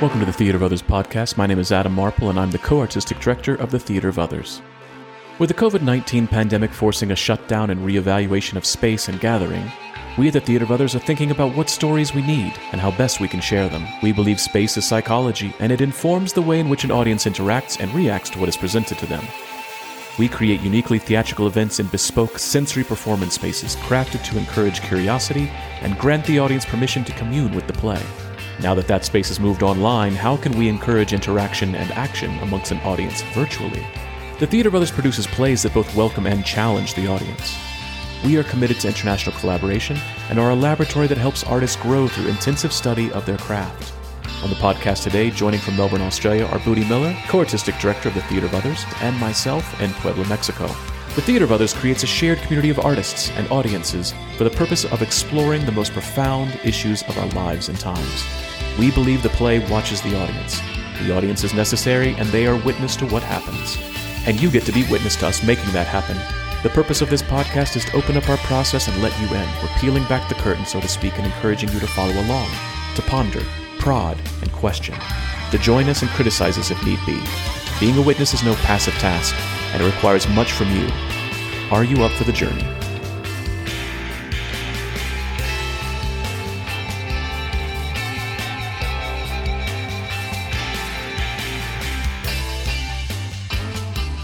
Welcome to the Theater of Others podcast. My name is Adam Marple, and I'm the co artistic director of the Theater of Others. With the COVID 19 pandemic forcing a shutdown and reevaluation of space and gathering, we at the Theater of Others are thinking about what stories we need and how best we can share them. We believe space is psychology, and it informs the way in which an audience interacts and reacts to what is presented to them. We create uniquely theatrical events in bespoke sensory performance spaces crafted to encourage curiosity and grant the audience permission to commune with the play. Now that that space has moved online, how can we encourage interaction and action amongst an audience virtually? The Theater of Others produces plays that both welcome and challenge the audience. We are committed to international collaboration and are a laboratory that helps artists grow through intensive study of their craft. On the podcast today, joining from Melbourne, Australia, are Budi Miller, co artistic director of the Theater of Others, and myself in Puebla, Mexico. The Theater of Others creates a shared community of artists and audiences for the purpose of exploring the most profound issues of our lives and times. We believe the play watches the audience. The audience is necessary, and they are witness to what happens. And you get to be witness to us making that happen. The purpose of this podcast is to open up our process and let you in. We're peeling back the curtain, so to speak, and encouraging you to follow along, to ponder, prod, and question, to join us and criticize us if need be. Being a witness is no passive task, and it requires much from you. Are you up for the journey?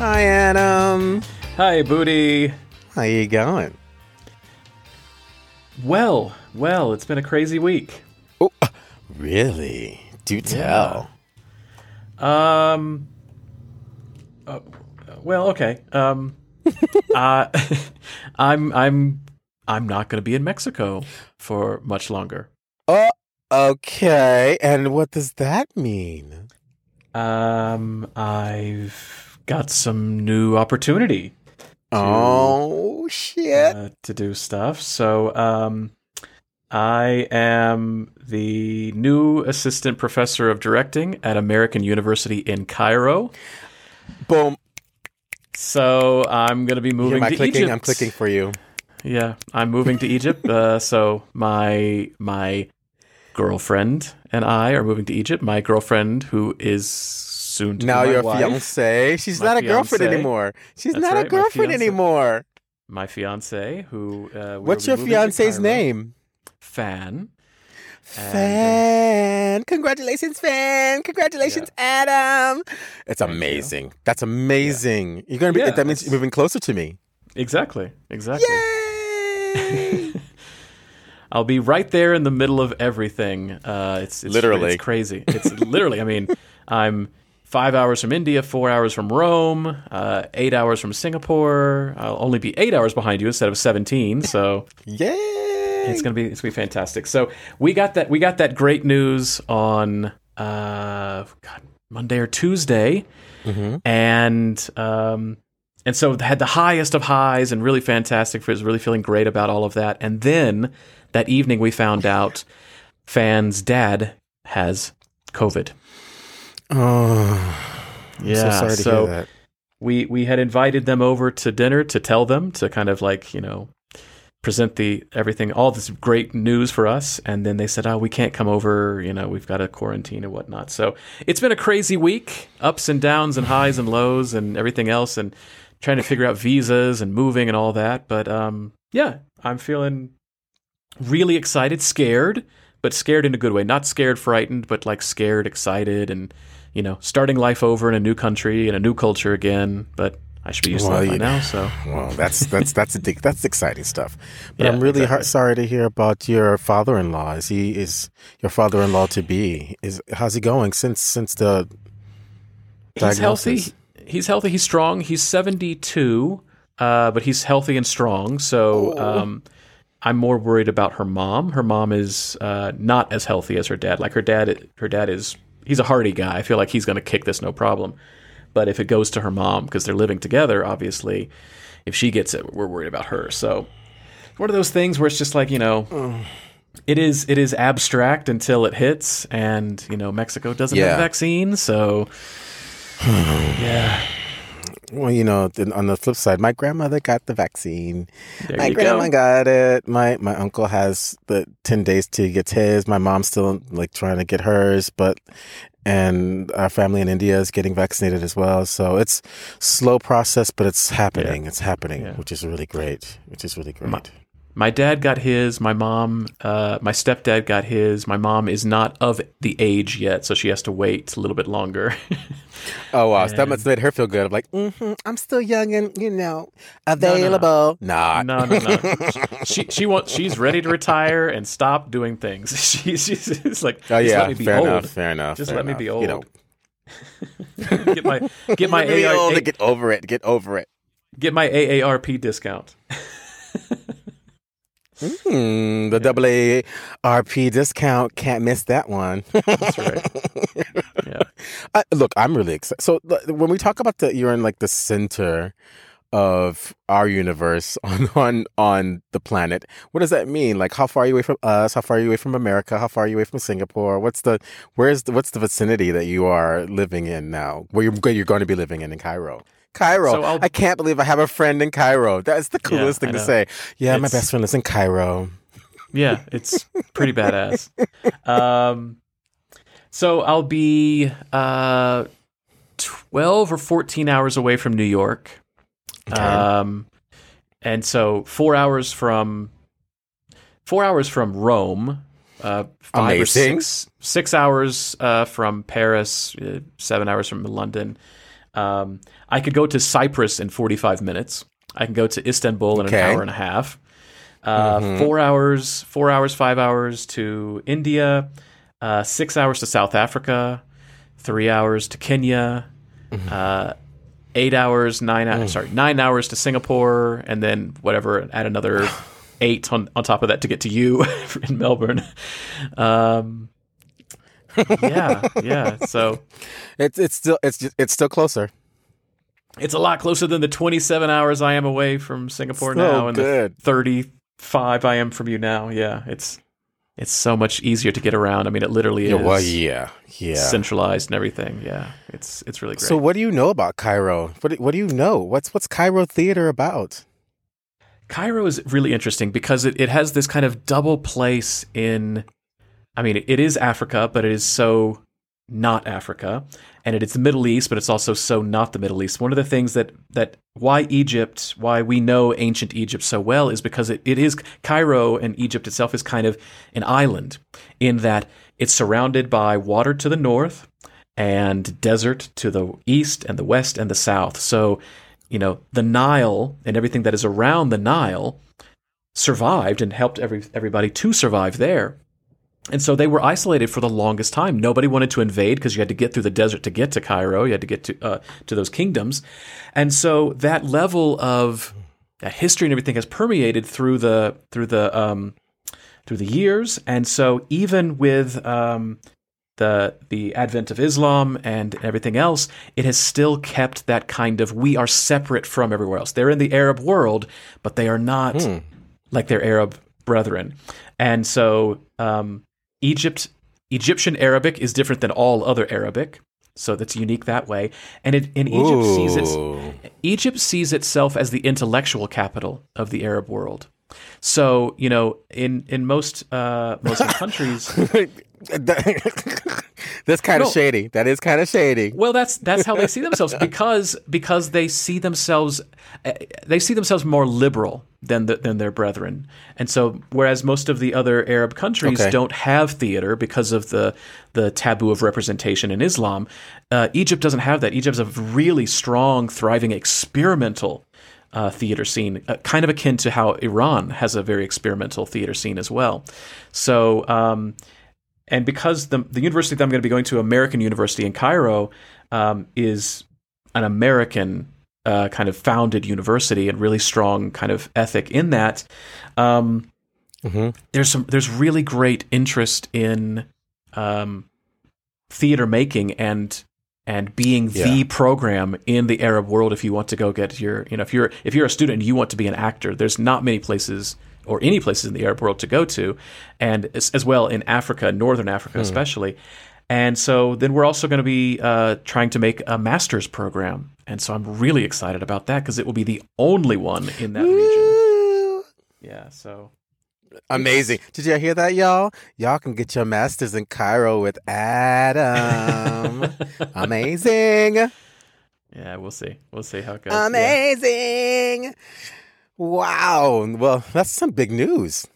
Hi, Adam. Hi, Budi. How you going? Well, well, it's been a crazy week. Oh, really? Do tell. Um. uh, well, okay. Um. uh, I'm I'm I'm not going to be in Mexico for much longer. Oh, okay. And what does that mean? Um, I've got some new opportunity Oh shit! uh, to do stuff. So, um, I am the new assistant professor of directing at American University in Cairo. Boom. So I'm going to be moving my to clicking? Egypt. I'm clicking for you. Yeah, I'm moving to Egypt. Uh, so my my girlfriend and I are moving to Egypt. My girlfriend, who is soon to now my your wife, fiance. She's My not a girlfriend anymore. She's That's not right, a girlfriend fiancé. anymore. my fiance, who uh, What's your fiance's name? Fan. Fan. Congratulations, fan. Congratulations, Adam. It's you. amazing. That's amazing. You're gonna be. Yeah, that means you're moving closer to me. Exactly. Exactly. Yay! I'll be right there in the middle of everything. Uh, it's, it's Literally. it's crazy. It's literally. I mean, I'm five hours from India, four hours from Rome, uh, eight hours from Singapore. I'll only be eight hours behind you instead of seventeen. So Yay! it's gonna be it's gonna be fantastic. So we got that we got that great news on uh, God, Monday or Tuesday, Mhm. and um, and so had the highest of highs and really fantastic. For, was really feeling great about all of that, and then that evening we found out Fan's dad has COVID. Oh, I'm Yeah, so sorry to so we we had invited them over to dinner to tell them to kind of like you know present the everything all this great news for us. And then they said oh we can't come over you know we've got a quarantine and whatnot. So it's been a crazy week ups and downs and highs and lows and everything else and trying to figure out visas and moving and all that. But um yeah i'm feeling really excited scared but scared in a good way. Not scared frightened but like scared excited and you know, starting life over in a new country and a new culture again. But I should be used Well, to that by you- now. So Well, that's that's that's a, that's exciting stuff. But Yeah, I'm really exactly. har- sorry to hear about your father-in-law. Is he is your father-in-law to be? Is how's he going since since the he's healthy. He's healthy. He's strong. He's seventy-two, uh, but he's healthy and strong. So Oh. um, I'm more worried about her mom. Her mom is uh, not as healthy as her dad. Like her dad, her dad is he's a hardy guy. I feel like he's going to kick this no problem. But if it goes to her mom because they're living together, obviously, if she gets it, we're worried about her. So one of those things where it's just like you know. Mm. It is it is abstract until it hits, and you know Mexico doesn't have Yeah. a vaccine, so yeah, well, you know, on the flip side, my grandmother got the vaccine. There my grandma go. got it. My my uncle has the ten days to get his. My mom's still like trying to get hers, but and our family in India is getting vaccinated as well. So it's slow process, but it's happening. It's happening, Yeah. which is really great. Which is really great. My- My dad got his. My mom, uh, my stepdad got his. My mom is not of the age yet, so she has to wait a little bit longer. oh wow, so that must have made her feel good. I'm like, mm-hmm, I'm still young and you know available. Nah, no, no, no. she she wants. She's ready to retire and stop doing things. She's she's like, Oh just yeah, let me be fair old. enough. Fair enough. Just fair let me enough. be You old. know, get my get my me be AR, old and get over it. Get over it. get my AARP discount. Hmm, the RP discount can't miss that one. That's right. Yeah. I, look, I'm really excited. So when we talk about the, you're in like the center of our universe on on on the planet. What does that mean? Like, how far are you away from us? How far are you away from America? How far are you away from Singapore? What's the where's the, what's the vicinity that you are living in now? Where you're you're going to be living in in Cairo? Cairo. So I'll- I can't believe I have a friend in Cairo. That's the coolest I thing to say. Yeah, my best friend lives in Cairo. Yeah, it's pretty badass. Um, so I'll be uh, twelve or fourteen hours away from New York. Okay. Um, and so four hours from four hours from Rome. Uh, five Amazing. or six six hours uh, from Paris. Uh, seven hours from London. Um, I could go to Cyprus in forty five minutes. I can go to Istanbul in Okay. an hour and a half. Uh, Mhm. Four hours, four hours, five hours to India. Uh, six hours to South Africa. Three hours to Kenya. Uh, eight hours, nine hours, sorry, nine hours to Singapore, and then whatever, add another eight on, on top of that to get to you in Melbourne. Um, yeah, yeah. So It's it's still it's just, it's still closer. It's a lot closer than the 27 hours I am away from Singapore So now, and good. the 35 I am from you now. Yeah, it's it's so much easier to get around. I mean, it literally Yeah, is well, yeah, yeah. centralized and everything. Yeah, it's it's really great. So, what do you know about Cairo? What do, what do you know? What's what's Cairo theater about? Cairo is really interesting because it, it has this kind of double place in I mean it, it is Africa, but it is so not Africa. And it is the Middle East, but it's also so not the Middle East. One of the things that that why Egypt, why we know ancient Egypt so well is because it, it is Cairo and Egypt itself is kind of an island in that it's surrounded by water to the north and desert to the east and the west and the south. So you know, the Nile and everything that is around the Nile survived and helped every everybody to survive there. And so they were isolated for the longest time. Nobody wanted to invade because you had to get through the desert to get to Cairo. You had to get to uh, to those kingdoms, and so that level of uh, history and everything has permeated through the through the um, through the years. And so even with um, the the advent of Islam and everything else, it has still kept that kind of we are separate from everywhere else. They're in the Arab world, but they are not like their Arab brethren. And so um, Egypt Egyptian Arabic is different than all other Arabic. So that's unique that way. And it, and Egypt sees its Egypt sees itself as the intellectual capital of the Arab world. So you know, in in most uh, Muslim countries, That's kind of No. shady. That is kind of shady. Well, that's that's how they see themselves because because they see themselves uh, they see themselves more liberal than the, than their brethren, and so whereas most of the other Arab countries Okay. don't have theater because of the the taboo of representation in Islam, uh, Egypt doesn't have that. Egypt has a really strong, thriving experimental. Uh, theater scene, uh, kind of akin to how Iran has a very experimental theater scene as well. So, um, and because the the university that I'm going to be going to, American University in Cairo, um, is an American uh, kind of founded university and really strong kind of ethic in that. Um, Mhm. There's some there's really great interest in um, theater making and and being Yeah. the program in the Arab world if you want to go get your you know if you're if you're a student and you want to be an actor there's not many places or any places in the Arab world to go to and as, as well in Africa northern Africa especially And so then we're also going to be uh, trying to make a master's program. And so I'm really excited about that because it will be the only one in that region. Yeah. So Amazing. Did you hear that, y'all? Y'all can get your master's in Cairo with Adam. Amazing. yeah, we'll see. We'll see how it goes. Um, Yeah. Amazing. Wow. Well, that's some big news.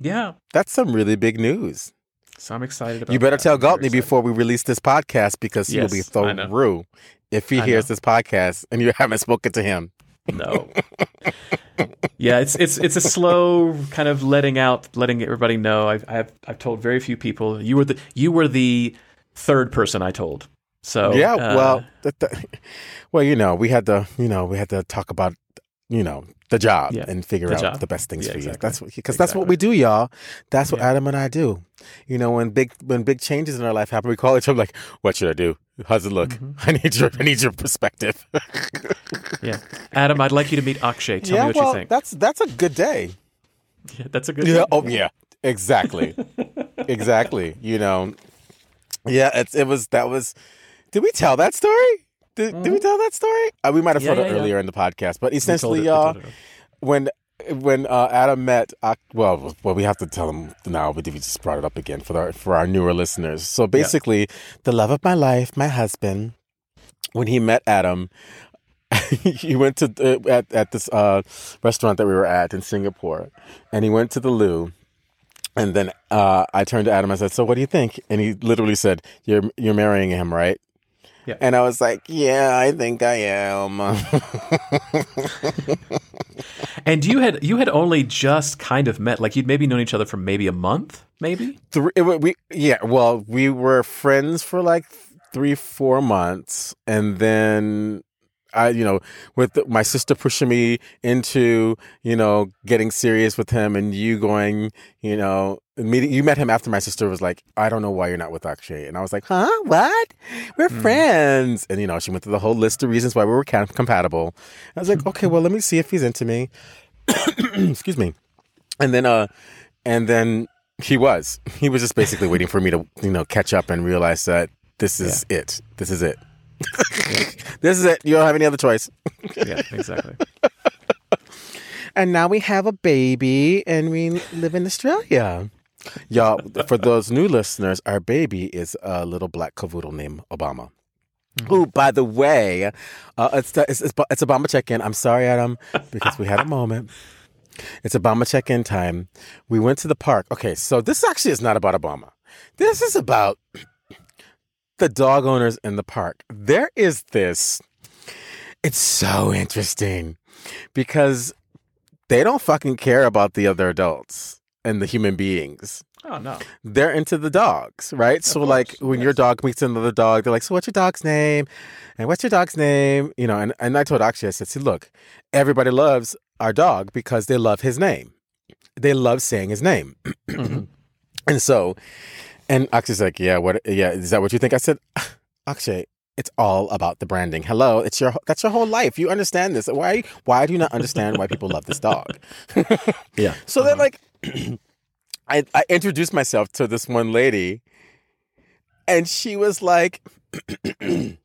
yeah. That's some really big news. So I'm excited about You better that. tell Galtney before we release this podcast because he will be Yes, through if he I hears know. this podcast and you haven't spoken to him. No. yeah, it's it's it's a slow kind of letting out, letting everybody know. I've I've I've told very few people. You were the you were the third person I told. So yeah, uh, well, th- th- well, you know, we had to, you know, we had to talk about, you know, the job Yeah, and figure the out job. the best things Yeah, for you. exactly. That's because that's what we do, y'all. That's what Yeah. Adam and I do. You know, when big when big changes in our life happen, we call each other like, "What should I do? How's it look? Mm-hmm. I need your I need your perspective." yeah. Adam, I'd like you to meet Akshay. Tell yeah, me what well, you think. that's that's a good day. Yeah, that's a good. Yeah. thing. Oh, yeah. Exactly. exactly. You know. Yeah. It's it was that was. Did we tell that story? Did, did we tell that story? Uh, we might have Mm-hmm. Yeah, told it yeah, yeah. earlier in the podcast, but essentially, it, y'all, told when when uh, Adam met, uh, well, well, we have to tell him now, but we just brought it up again for our for our newer listeners. So basically, the love of my life, my husband, when he met Adam, he went to uh, at at this uh, restaurant that we were at in Singapore, and he went to the loo. And then uh, I turned to Adam. I said, "So, what do you think?" And he literally said, "You're you're marrying him, right?" Yeah. And I was like, "Yeah, I think I am." And you had you had only just kind of met, like you'd maybe known each other for maybe a month, maybe. three it, we yeah well we were friends for like three four months and then i you know with my sister pushing me into you know getting serious with him and you going you know meeting you met him after my sister was like i don't know why you're not with akshay. And i was like huh? What? We're friends. And you know she went through the whole list of reasons why we were com- compatible. I was like okay well let me see if he's into me. Excuse me. And then uh and then he was. He was just basically waiting for me to you know catch up and realize that this is it. This is it this is it you don't have any other choice Yeah, exactly. and now we have a baby and we live in australia y'all for those new listeners our baby is a little black cavoodle named obama Who, by the way, uh, it's, it's it's it's Obama check-in. I'm sorry, Adam, because we had a moment. It's Obama check-in time. We went to the park. Okay, so this actually is not about Obama. This is about the dog owners in the park. There is this. It's so interesting because they don't fucking care about the other adults and the human beings Oh no. they're into the dogs, right? so course, like when your dog meets another dog, they're like, "So what's your dog's name?" And what's your dog's name? You know, and, and I told Akshay, I said, "See, look, everybody loves our dog because they love his name. They love saying his name." Mhm. And so, and Akshay's like, "Yeah, what? Yeah, is that what you think?" I said, "Akshay." It's all about the branding. Hello, it's your that's your whole life. You understand this. Why why do you not understand why people love this dog? Yeah. So then, uh-huh. like, I, I introduced myself to this one lady, and she was like,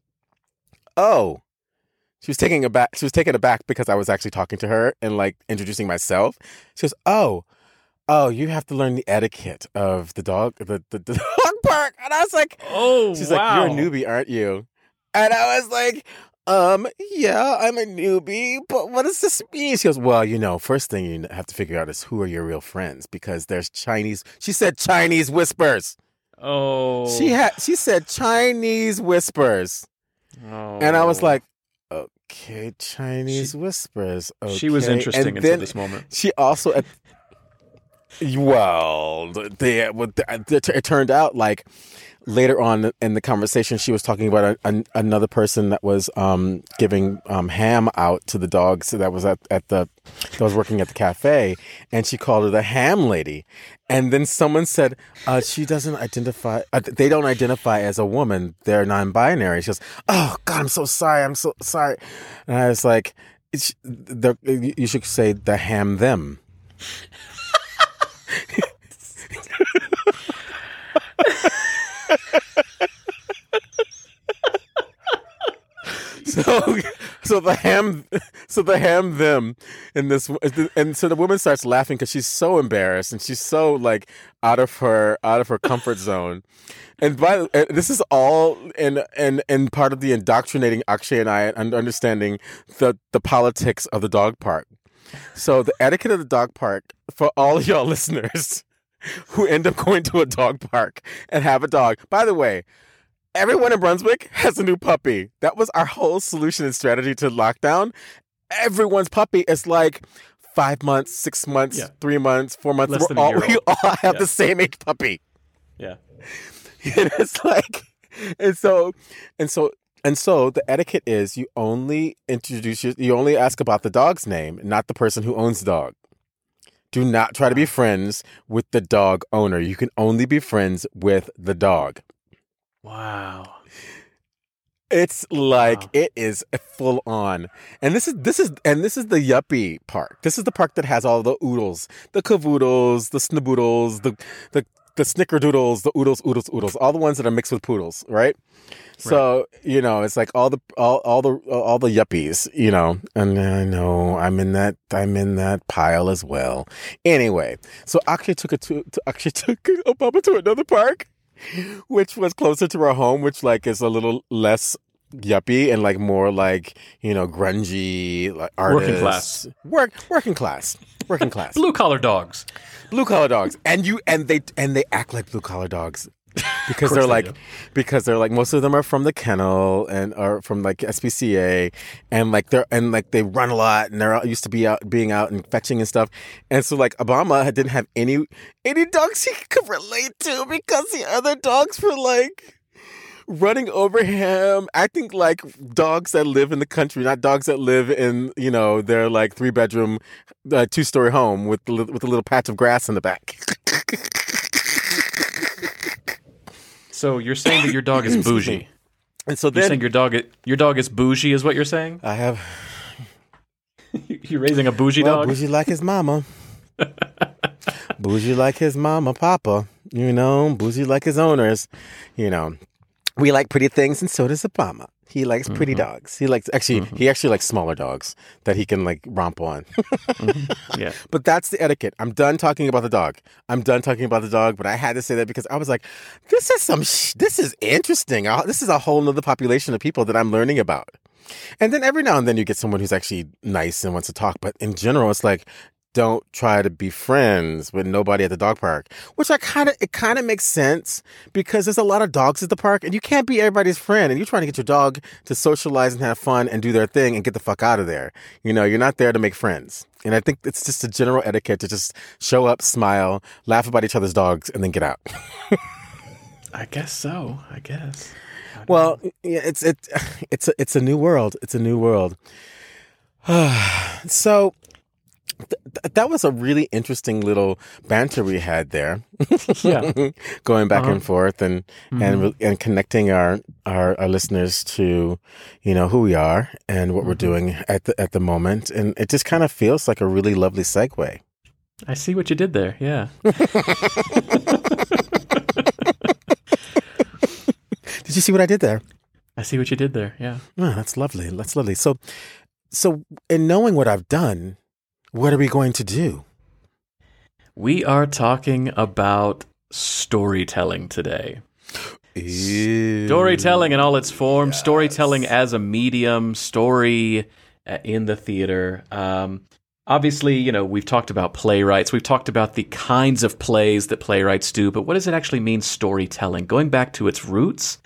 "Oh." She was taking aback. She was taken aback because I was actually talking to her and like introducing myself. She goes, "Oh, oh, you have to learn the etiquette of the dog, the the, the dog park." And I was like, Oh, She's wow. like, "You're a newbie, aren't you?" And I was like, "Um, yeah, I'm a newbie, but what does this mean?" She goes, "Well, you know, first thing you have to figure out is who are your real friends because there's Chinese." She said Chinese whispers. Oh. She had she said Chinese whispers, Oh. and I was like, "Okay, Chinese whispers." Okay. she was interesting And until this moment. she also, at, well, they, it it turned out like later on in the conversation, she was talking about a, an another person that was um, giving um, ham out to the dogs that was at, at the that was working at the cafe, and she called her the ham lady. And then someone said uh, she doesn't identify. Uh, they don't identify as a woman. They're non-binary. She goes, "Oh God, I'm so sorry. I'm so sorry." And I was like, the, "You should say the ham them." so so the ham so the ham them in this and so the woman starts laughing because she's so embarrassed and she's so like out of her out of her comfort zone. And by this is all and and and part of the indoctrinating akshay and i and understanding the the politics of the dog park. So the etiquette of the dog park for all y'all listeners who end up going to a dog park and have a dog. By the way, everyone in Brunswick has a new puppy. That was our whole solution and strategy to lockdown. Everyone's puppy is like five months, six months, yeah. three months, four months. Less We're all, we all have yeah. the same age puppy. Yeah. and it's like, and so, and so, and so the etiquette is you only introduce your, you only ask about the dog's name, not the person who owns the dog. Do not try to be friends with the dog owner. You can only be friends with the dog. Wow. It's like wow. it is full on. And this is this is and this is the yuppie park. This is the park that has all the oodles, the cavoodles, the snaboodles, the the the snickerdoodles, the oodles, oodles, oodles, all the ones that are mixed with poodles, right? So you know, it's like all the all all the all the yuppies, you know. And I know I'm in that I'm in that pile as well. Anyway, so Akshay took it to, to Akshay took Obama to another park, which was closer to our home, which like is a little less yuppie and like more like you know grungy like artists. working class. Work working class. Working class. Blue collar dogs. Blue collar dogs. And you and they and they act like blue collar dogs. Because they're like because they're like most of them are from the kennel and are from like SPCA and like they're and like they run a lot and they're used to be out being out and fetching and stuff. And so like Obama didn't have any any dogs he could relate to because the other dogs were like running over him, acting like dogs that live in the country, not dogs that live in you know their like three bedroom, uh, two story home with the, with a little patch of grass in the back. so you're saying that your dog is bougie, and so then you're saying your dog your dog is bougie is what you're saying? I have. you're raising a bougie well, dog. Bougie like his mama. bougie like his mama, papa. You know, bougie like his owners. You know, we like pretty things, and so does Obama. He likes pretty mm-hmm. dogs. He likes actually mm-hmm. he actually likes smaller dogs that he can like romp on. mm-hmm. Yeah. But that's the etiquette. I'm done talking about the dog. I'm done talking about the dog, but I had to say that because I was like, this is some sh- this is interesting. This is a whole nother population of people that I'm learning about. And then every now and then you get someone who's actually nice and wants to talk, but in general it's like don't try to be friends with nobody at the dog park which i kind of it kind of makes sense because there's a lot of dogs at the park and you can't be everybody's friend and you're trying to get your dog to socialize and have fun and do their thing and get the fuck out of there. You know you're not there to make friends. And i think it's just a general etiquette to just show up smile laugh about each other's dogs and then get out. I guess so. I guess. Well yeah, it's it, it's a, it's a new world. It's a new world. So th- that was a really interesting little banter we had there. yeah, going back uh-huh. and forth and mm-hmm. and and connecting our, our, our listeners to you know who we are and what mm-hmm. we're doing at the at the moment, and it just kind of feels like a really lovely segue. I see what you did there. Yeah. did you see what I did there? I see what you did there. Yeah. Oh, that's lovely. That's lovely. So, so in knowing what I've done, what are we going to do? We are talking about storytelling today. Ew. Storytelling in all its forms, yes. storytelling as a medium, story uh, in the theater. Um, obviously, you know, we've talked about playwrights, we've talked about the kinds of plays that playwrights do, but what does it actually mean, storytelling? Going back to its roots,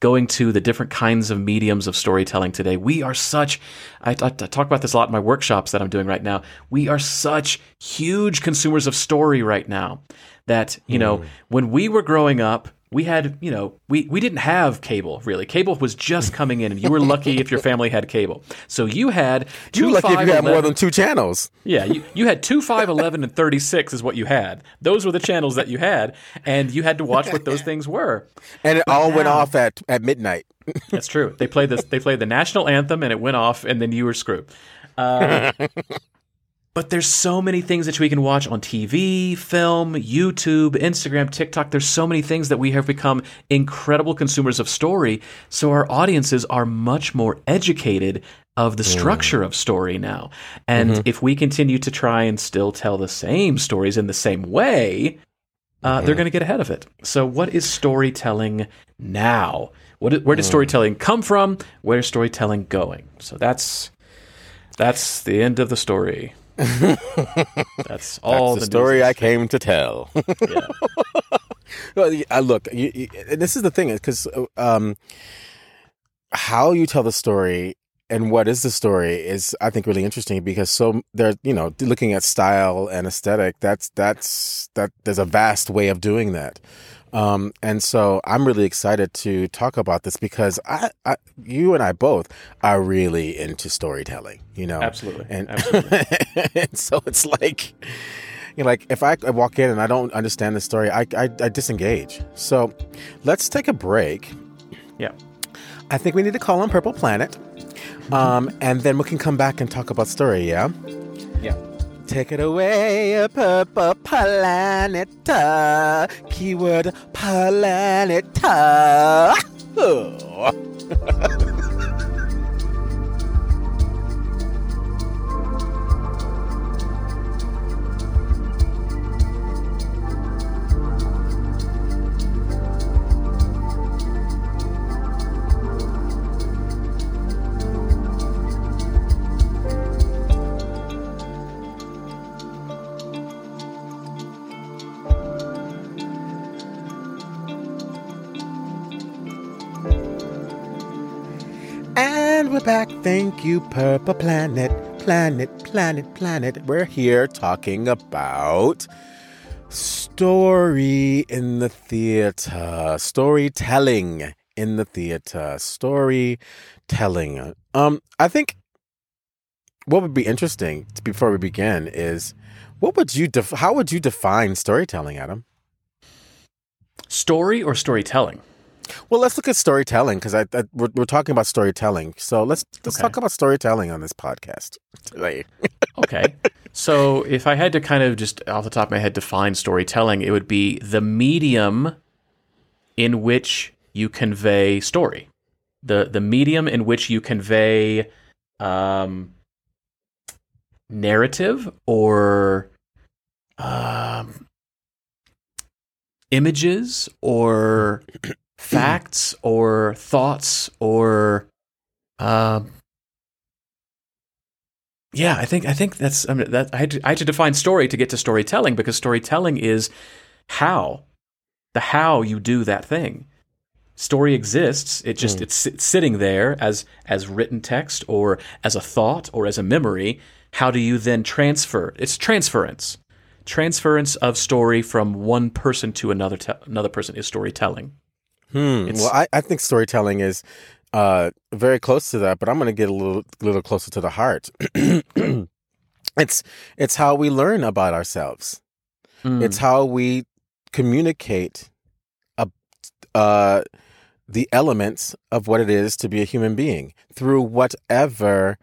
going to the different kinds of mediums of storytelling today. We are such, I, talk about this a lot in my workshops that I'm doing right now. We are such huge consumers of story right now that, you mm. know, hmm. when we were growing up, we had, you know, we, we didn't have cable really. Cable was just coming in, and you were lucky if your family had cable. So you had two. You lucky if you had more than two channels. Yeah, you, you had two, five, eleven, and thirty six is what you had. Those were the channels that you had, and you had to watch what those things were. And it but all now, went off at at midnight. that's true. They played this. They played the national anthem, and it went off, and then you were screwed. Uh, but there's so many things that we can watch on TV, film, YouTube, Instagram, TikTok. There's so many things that we have become incredible consumers of story. So our audiences are much more educated of the structure of story now. And mm-hmm. if we continue to try and still tell the same stories in the same way, uh, mm-hmm. they're going to get ahead of it. So, what is storytelling now? What, where does mm. storytelling come from? Where is storytelling going? So that's that's the end of the story. That's all That's the, the story I came to tell. yeah. well, uh, look, you, you, this is the thing, because uh, um, how you tell the story and what is the story is, I think, really interesting because so they're, you know, looking at style and aesthetic. That's that's that. There's a vast way of doing that. Um, and so I'm really excited to talk about this because I, I, you and I both are really into storytelling, you know? Absolutely. And, Absolutely. and so it's like, you know, like if I, I walk in and I don't understand the story, I, I, I disengage. So let's take a break. Yeah. I think we need to call on Purple Planet. Um, and then we can come back and talk about story, yeah? Yeah. Take it away, a purple planet. Keyword planet. Oh. And we're back. Thank you, Purple Planet. Planet, planet, planet. We're here talking about story in the theater, storytelling in the theater, storytelling. Um, I think what would be interesting before we begin is what would you def- how would you define storytelling, Adam? Story or storytelling? Well, let's look at storytelling because I, I we're, we're, talking about storytelling. So let's let's okay. talk about storytelling on this podcast today. okay. So if I had to kind of just off the top of my head define storytelling, it would be the medium in which you convey story. The the medium in which you convey um, narrative or um, images or facts or thoughts or um yeah i think i think that's I mean, that I had, to, I had to define story to get to storytelling because storytelling is how the how you do that thing. Story exists it just mm. it's, it's sitting there as as written text or as a thought or as a memory. How do you then transfer? It's transference. Transference of story from one person to another te- another person is storytelling Hmm. Well, I, I think storytelling is uh, very close to that, but I'm going to get a little little closer to the heart. it's it's how we learn about ourselves. Mm. It's how we communicate a, uh, the elements of what it is to be a human being through whatever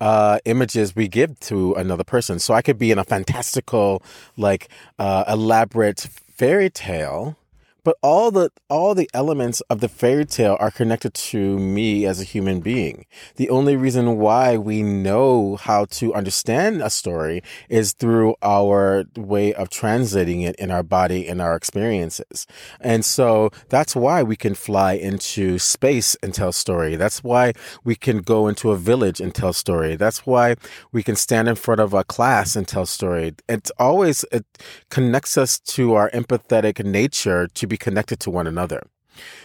uh, images we give to another person. So I could be in a fantastical, like uh, elaborate fairy tale but all the all the elements of the fairy tale are connected to me as a human being. The only reason why we know how to understand a story is through our way of translating it in our body and our experiences. And so that's why we can fly into space and tell story. That's why we can go into a village and tell story. That's why we can stand in front of a class and tell story. It's always it connects us to our empathetic nature to be connected to one another.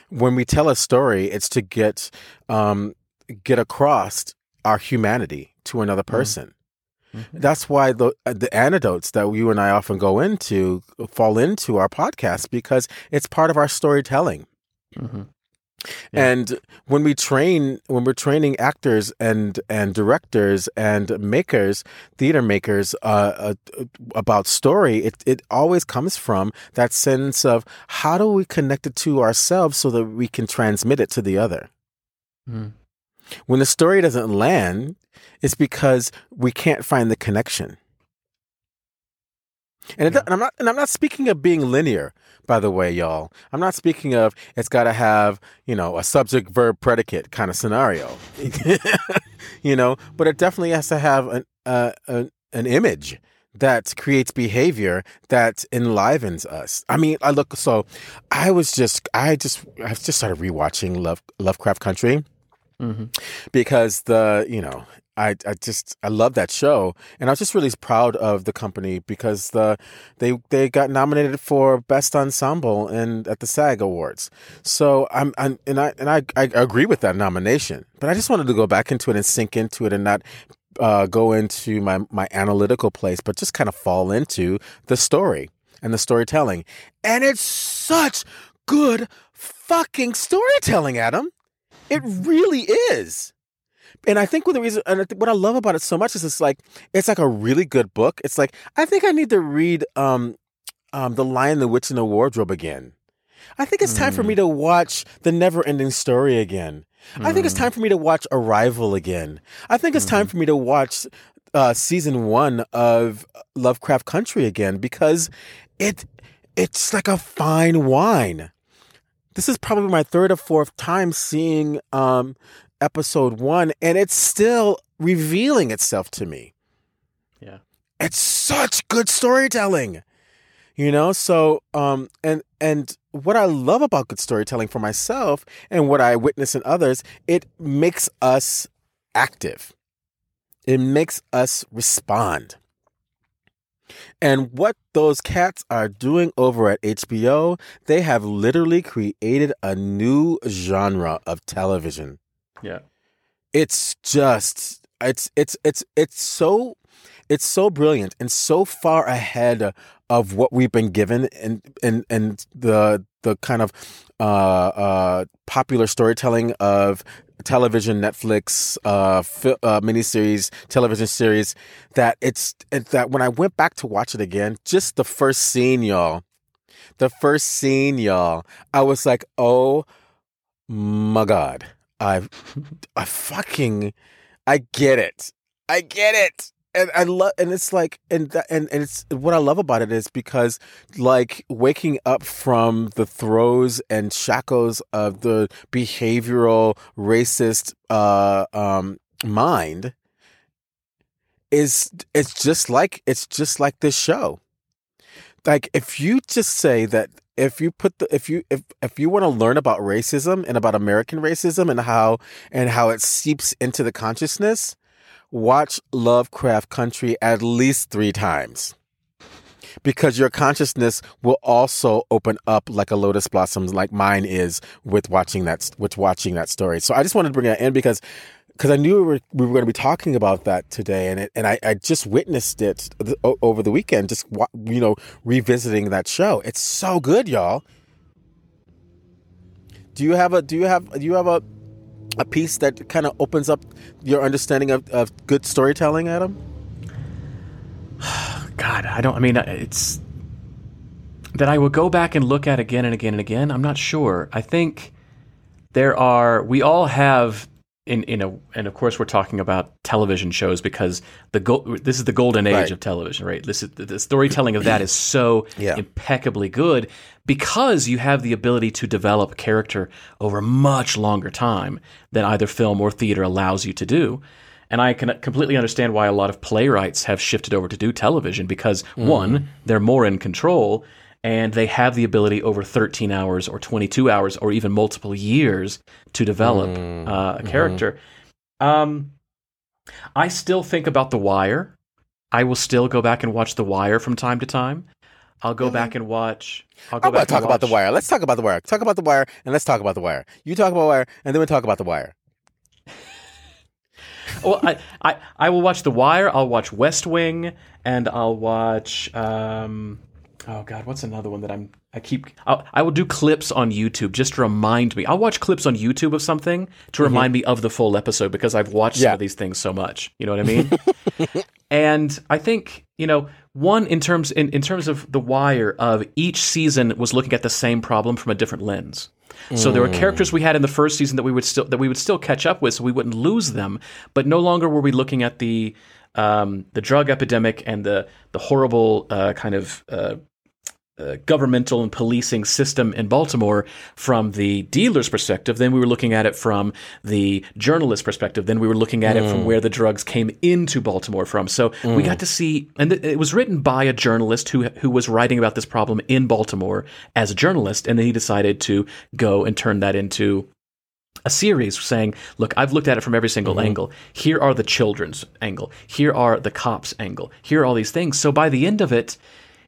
When we tell a story, it's to get um, get across our humanity to another mm-hmm. person. Mm-hmm. That's why the the anecdotes that you and I often go into fall into our podcast because it's part of our storytelling. Mm-hmm. Yeah. And when we train, when we're training actors and and directors and makers, theater makers uh, uh, about story, it it always comes from that sense of how do we connect it to ourselves so that we can transmit it to the other. Mm. When the story doesn't land, it's because we can't find the connection. And, it, and I'm not and I'm not speaking of being linear, by the way, y'all. I'm not speaking of it's got to have you know a subject verb predicate kind of scenario, you know. But it definitely has to have an uh, an, an image that creates behavior that enlivens us. I mean, I look so I was just I just I just started rewatching Love Lovecraft Country Mm-hmm. because the you know I I just I love that show and I was just really proud of the company because the they they got nominated for best ensemble and at the SAG Awards. So I'm, I'm and I and I I agree with that nomination, but I just wanted to go back into it and sink into it and not uh, go into my my analytical place, but just kind of fall into the story and the storytelling. And it's such good fucking storytelling, Adam. It really is. And I think what the reason, and I think what I love about it so much is it's like it's like a really good book. It's like I think I need to read um, um, the Lion, the Witch, and the Wardrobe again. I think it's time for me to watch the Never-Ending Story again. I think it's time for me to watch Arrival again. I think it's time for me to watch uh, season one of Lovecraft Country again because it it's like a fine wine. This is probably my third or fourth time seeing um, episode one, and it's still revealing itself to me. Yeah. It's such good storytelling, you know. So, um, and and what I love about good storytelling for myself and what I witness in others, it makes us active. It makes us respond. And what those cats are doing over at HBO, they have literally created a new genre of television. Yeah. It's just it's it's it's it's so it's so brilliant and so far ahead of what we've been given and and and the the kind of uh, uh, popular storytelling of television, Netflix, uh, fi- uh, miniseries, television series. That it's, that when I went back to watch it again, just the first scene, y'all, the first scene, y'all, I was like, oh my god, I, I fucking, I get it, I get it and I love, and it's like, and that, and and it's what I love about it is because, like, waking up from the throes and shackles of the behavioral racist uh, um, mind is it's just like it's just like this show. Like, if you just say that if you put the if you if if you want to learn about racism and about American racism and how and how it seeps into the consciousness watch Lovecraft Country at least three times. Because your consciousness will also open up like a lotus blossom, like mine is with watching that with watching that story. So I just wanted to bring that in because because I knew we were, we were going to be talking about that today, and it, and I, I just witnessed it over the weekend, just you know revisiting that show. It's so good, y'all. Do you have a do you have do you have a a piece that kind of opens up your understanding of, of good storytelling, Adam? God, I don't. I mean, it's that I will go back and look at again and again and again. I'm not sure. I think there are. We all have. In, in a and of course we're talking about television shows because the go, this is the golden age Right. of television right this is the, storytelling of that is so Yeah. impeccably good because you have the ability to develop character over a much longer time than either film or theater allows you to do. And I can completely understand why a lot of playwrights have shifted over to do television because one, mm-hmm. they're more in control and they have the ability over 13 hours or 22 hours or even multiple years to develop uh, a character. Um, I still think about The Wire. I will still go back and watch The Wire from time to time. I'll go back and watch. I'll go about back talk about the wire? Let's talk about the wire. Talk about the wire, and let's talk about the wire. You talk about wire, and then we talk about the wire. well, I, I I will watch The Wire. I'll watch West Wing, and I'll watch. Um, oh God, what's another one that I'm? I keep. I'll, I will do clips on YouTube just to remind me. I'll watch clips on YouTube of something to remind me of the full episode because I've watched some of these things so much. You know what I mean? and I think you know one in terms in, in terms of The Wire of each season was looking at the same problem from a different lens. So there were characters we had in the first season that we would still that we would still catch up with, so we wouldn't lose them. But no longer were we looking at the um, the drug epidemic and the the horrible uh, kind of uh, uh, governmental and policing system in Baltimore from the dealer's perspective. Then we were looking at it from the journalist perspective. Then we were looking at mm. it from mm. where the drugs came into Baltimore from. So mm. we got to see, and th- it was written by a journalist who who was writing about this problem in Baltimore as a journalist, and then he decided to go and turn that into a series saying, look, I've looked at it from every single mm-hmm. angle. Here are the children's angle. Here are the cops' angle. Here are all these things. So by the end of it,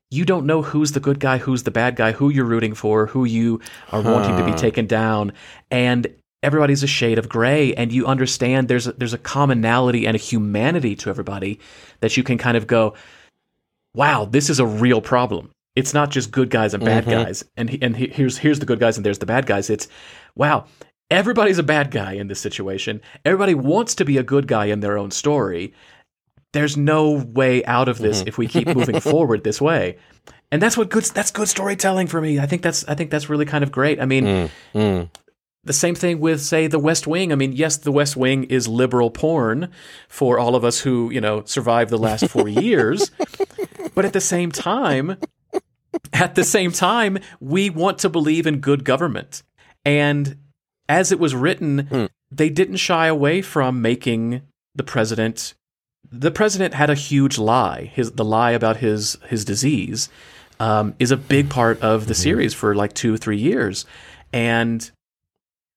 you don't know who's the good guy, who's the bad guy, who you're rooting for, who you are huh. wanting to be taken down. And everybody's a shade of gray and you understand there's a, there's a commonality and a humanity to everybody that you can kind of go, wow, this is a real problem. It's not just good guys and bad mm-hmm. guys. And and here's here's the good guys and there's the bad guys. It's wow, everybody's a bad guy in this situation. Everybody wants to be a good guy in their own story. There's no way out of this mm-hmm. if we keep moving forward this way. And that's what good that's good storytelling for me. I think that's I think that's really kind of great. I mean, mm, mm. the same thing with say The West Wing. I mean, yes, The West Wing is liberal porn for all of us who, you know, survived the last 4 years. But at the same time, at the same time, we want to believe in good government. And as it was written, mm. they didn't shy away from making the president. The president had a huge lie. His the lie about his his disease um, is a big part of the mm-hmm. series for like two three years, and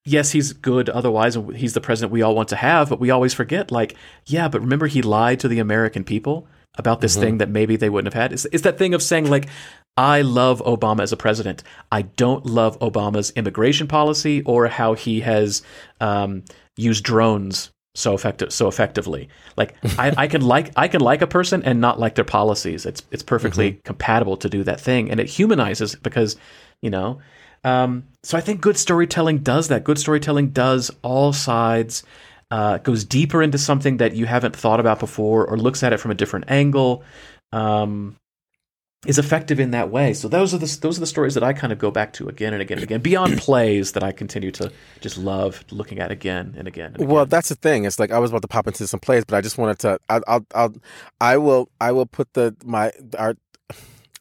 yes, he's good otherwise, and he's the president we all want to have. But we always forget, like, yeah, but remember he lied to the American people about this mm-hmm. thing that maybe they wouldn't have had. It's, it's that thing of saying like, I love Obama as a president. I don't love Obama's immigration policy or how he has um, used drones so effective so effectively. Like I, I, can like I can like a person and not like their policies. It's it's perfectly mm-hmm. compatible to do that thing, and it humanizes because you know. Um, so I think good storytelling does that. Good storytelling does all sides. Uh, goes deeper into something that you haven't thought about before, or looks at it from a different angle. Um, is effective in that way. So those are the those are the stories that I kind of go back to again and again and again. Beyond plays that I continue to just love looking at again and again. And again. Well, that's the thing. It's like I was about to pop into some plays, but I just wanted to. I, I'll, I'll, I will, I will put the my our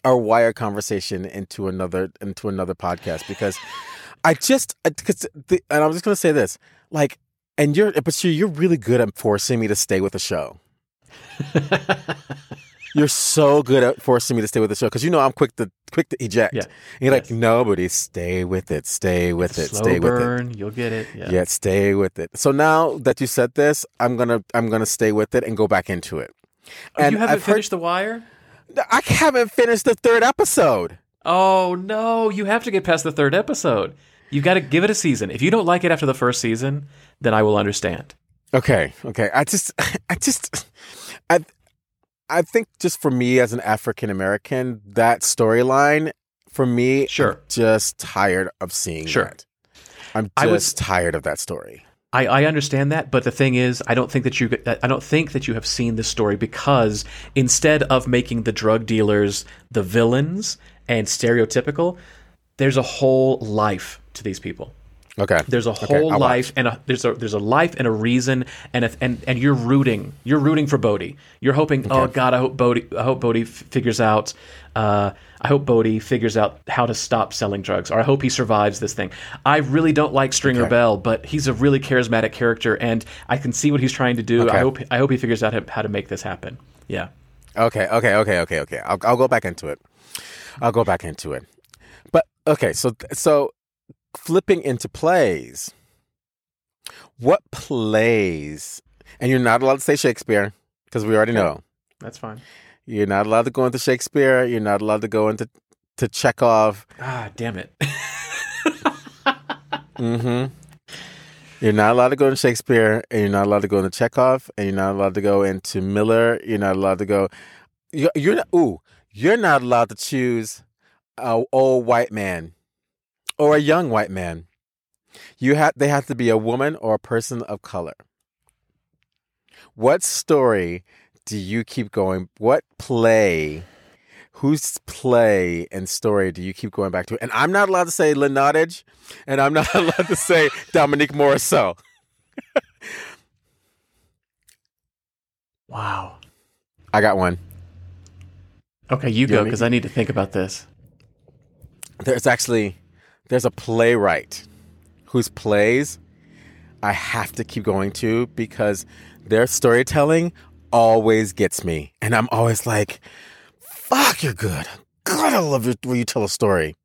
our wire conversation into another into another podcast because I just because and I'm just gonna say this like and you're but you're, you're really good at forcing me to stay with the show. You're so good at forcing me to stay with the show because you know I'm quick to quick to eject. Yeah. And you're yes. like, nobody, stay with it, stay with it, Slow stay burn, with it. You'll get it. Yeah. yeah, stay with it. So now that you said this, I'm gonna I'm gonna stay with it and go back into it. Oh, and you haven't I've finished heard, The Wire? I haven't finished the third episode. Oh no, you have to get past the third episode. You've got to give it a season. If you don't like it after the first season, then I will understand. Okay, okay. I just, I just, I, I think just for me as an African American, that storyline for me, sure, I'm just tired of seeing sure. that. I'm just I was, tired of that story. I, I understand that, but the thing is, I don't think that you I don't think that you have seen this story because instead of making the drug dealers the villains and stereotypical, there's a whole life to these people. Okay. There's a whole okay, life and a, there's a there's a life and a reason and a, and and you're rooting you're rooting for Bodie. You're hoping okay. oh God I hope Bodie I hope Bodie f- figures out uh, I hope Bodie figures out how to stop selling drugs or I hope he survives this thing. I really don't like Stringer okay. Bell, but he's a really charismatic character and I can see what he's trying to do. I hope I hope he figures out how to make this happen. Yeah. Okay. Okay. Okay. Okay. Okay. I'll I'll go back into it. I'll go back into it. But okay, so so flipping into plays. What plays? And you're not allowed to say Shakespeare because we already know. That's fine. You're not allowed to go into Shakespeare. You're not allowed to go into to Chekhov. Ah, damn it. mm-hmm. You're not allowed to go into Shakespeare, and you're not allowed to go into Chekhov, and you're not allowed to go into Miller. You're not allowed to go. You're, you're not. Ooh, you're not allowed to choose a old white man or a young white man. You have they have to be a woman or a person of color. What story do you keep going? What play? Whose play and story do you keep going back to? And I'm not allowed to say Lynn Nottage, and I'm not allowed to say Dominique Morisseau. wow. I got one. Okay, you, You go because I need to think about this. There's actually there's a playwright whose plays I have to keep going to because their storytelling always gets me, and I'm always like, "Fuck, you're good. God, I love it when you tell a story."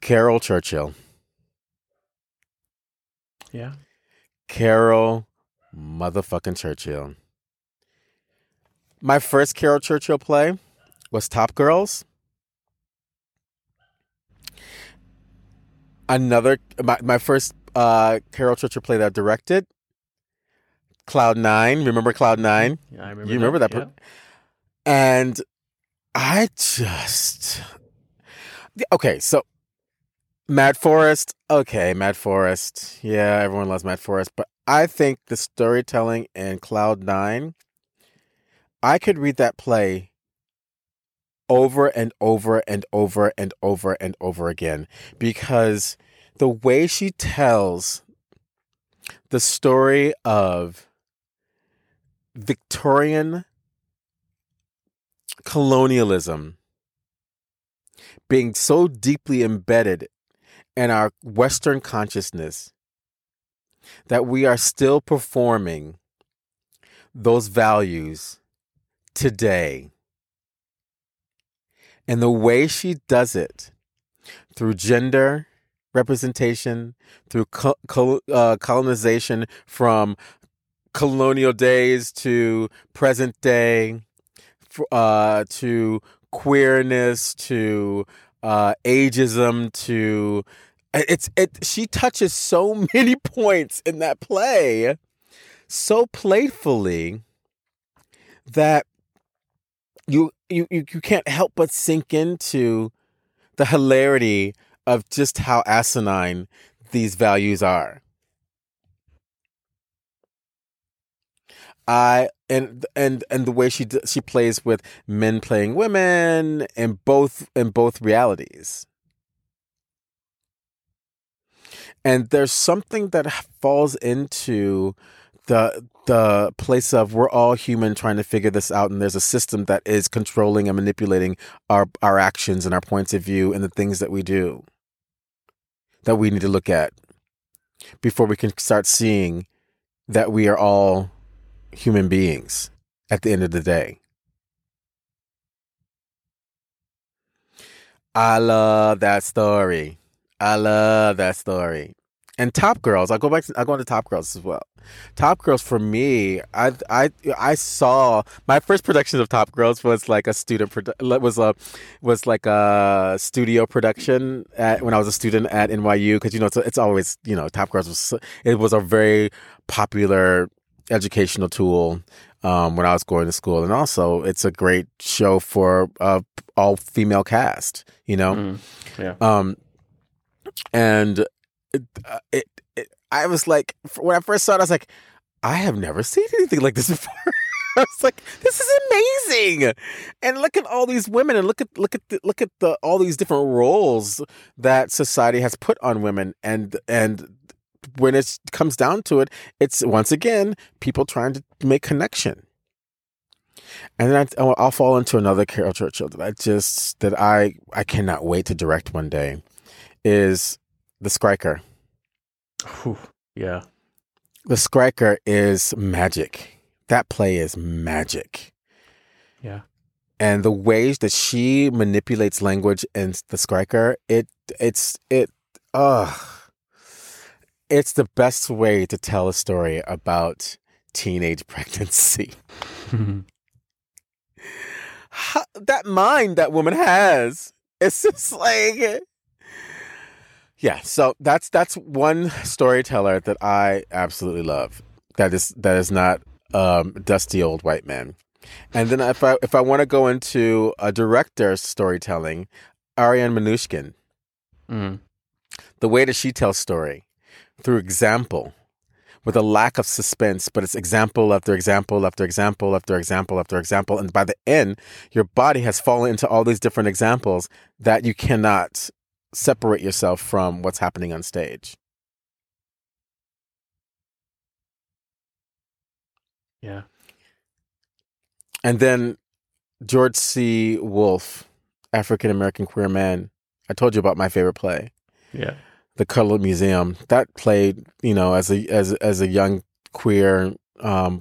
Caryl Churchill. Yeah. Caryl motherfucking Churchill. My first Caryl Churchill play was Top Girls. Another my, my first uh Caryl Churchill play that I directed. Cloud Nine. Remember Cloud Nine? Yeah, I remember. You remember that? yeah. per- And I just okay. So Mad Forest. Okay, Mad Forest. Yeah, everyone loves Mad Forest, but I think the storytelling in Cloud Nine. I could read that play over and over and over and over and over again because the way she tells the story of Victorian colonialism being so deeply embedded in our Western consciousness that we are still performing those values today. And the way she does it through gender representation, through co- col- uh, colonization from colonial days to present day, uh, to queerness, to uh, ageism, to it's it. She touches so many points in that play, so playfully that you you you can't help but sink into the hilarity of just how asinine these values are. I and and and the way she she plays with men playing women in both in both realities. And there's something that falls into the the place of we're all human trying to figure this out and there's a system that is controlling and manipulating our our actions and our points of view and the things that we do that we need to look at before we can start seeing that we are all human beings at the end of the day. I love that story. I love that story. And Top Girls, I'll go back to I'll go into Top Girls as well. Top Girls for me, I I I saw my first production of Top Girls was like a student produ- was a was like a studio production at, when I was a student at NYU because you know it's, it's always you know Top Girls was it was a very popular educational tool um, when I was going to school, and also it's a great show for uh, all female cast. You know, Mm, yeah. um, and it, uh, it, it, I was like, when I first saw it, I was like, I have never seen anything like this before. I was like, this is amazing, and look at all these women, and look at look at the, look at the all these different roles that society has put on women, and and when it comes down to it, it's once again people trying to make connection. And then I, I'll fall into another Caryl Churchill that I just that I I cannot wait to direct one day is the Skriker. Whew. Yeah. The Skriker is magic. That play is magic. Yeah. And the ways that she manipulates language in the Skriker, it it's it ugh. It's the best way to tell a story about teenage pregnancy. How, that mind that woman has. It's just like Yeah, so that's that's one storyteller that I absolutely love. That is that is not um dusty old white man. And then if I if I want to go into a director's storytelling, Ariane Mnouchkine, Mm. the way that she tells story through example with a lack of suspense, but it's example after example after example after example after example. And by the end, your body has fallen into all these different examples that you cannot separate yourself from what's happening on stage. Yeah. and then George C. Wolfe, African American queer man. I told you about my favorite play, Yeah. The Colored Museum. That played, you know, as a as as a young queer um,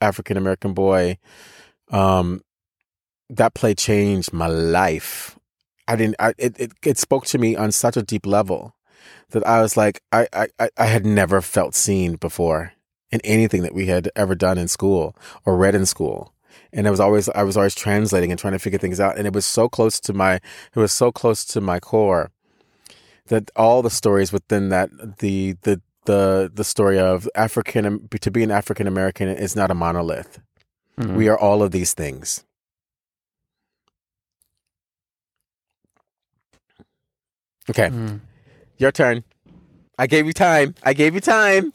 African American boy, um, that play changed my life. I didn't. I, it, it it spoke to me on such a deep level that I was like, I I I had never felt seen before in anything that we had ever done in school or read in school. And I was always I was always translating and trying to figure things out. And it was so close to my it was so close to my core that all the stories within that the the the the story of African to be an African American is not a monolith. Mhm. We are all of these things. Okay, Mm. your turn. I gave you time. I gave you time.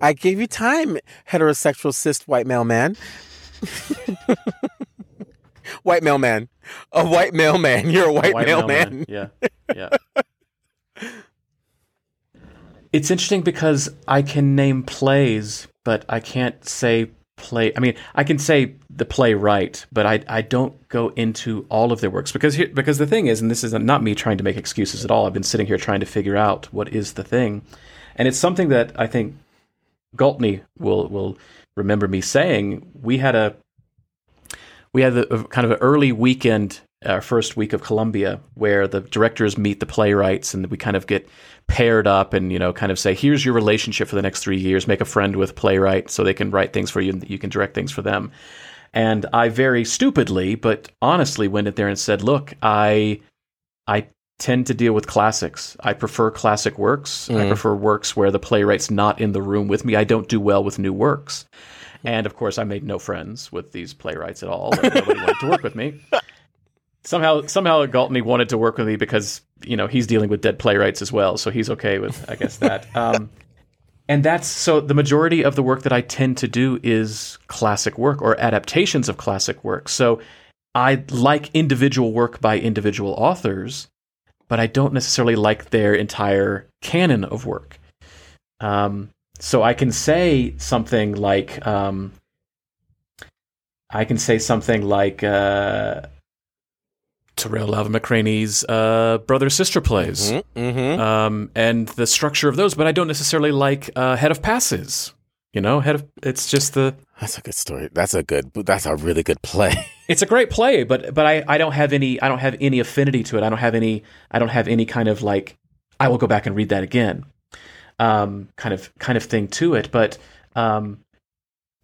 I gave you time, heterosexual cis white male man. white male man. A white male man. You're a white, White male, mailman. man. Yeah. Yeah. it's interesting because I can name plays, but I can't say play. I mean, I can say the playwright, but I I don't go into all of their works because here, because the thing is, and this is not me trying to make excuses at all. I've been sitting here trying to figure out what is the thing, and it's something that I think Galtney will will remember me saying. We had a we had a, a kind of an early weekend, our first week of Columbia, where the directors meet the playwrights, and we kind of get paired up, and you know, kind of say, "Here's your relationship for the next three years. Make a friend with playwright, so they can write things for you, and you can direct things for them." And I very stupidly, but honestly, went in there and said, "Look, I, I." tend to deal with classics. I prefer classic works. I mm. prefer works where the playwright's not in the room with me. I don't do well with new works. And of course, I made no friends with these playwrights at all. Nobody wanted to work with me. Somehow, somehow, Galtney wanted to work with me because you know he's dealing with dead playwrights as well, so he's okay with, I guess that. Um, and that's so. The majority of the work that I tend to do is classic work or adaptations of classic work. So I like individual work by individual authors, but I don't necessarily like their entire canon of work. Um, so I can say something like, um, I can say something like uh, Tarell Alvin McCraney's uh, brother sister plays, Mm-hmm. um, and the structure of those. But I don't necessarily like uh, Head of Passes. You know, Head of it's just the That's a good story. That's a good. That's a really good play. it's a great play, but but I, I don't have any I don't have any affinity to it. I don't have any I don't have any kind of like I will go back and read that again, um, kind of kind of thing to it. But um,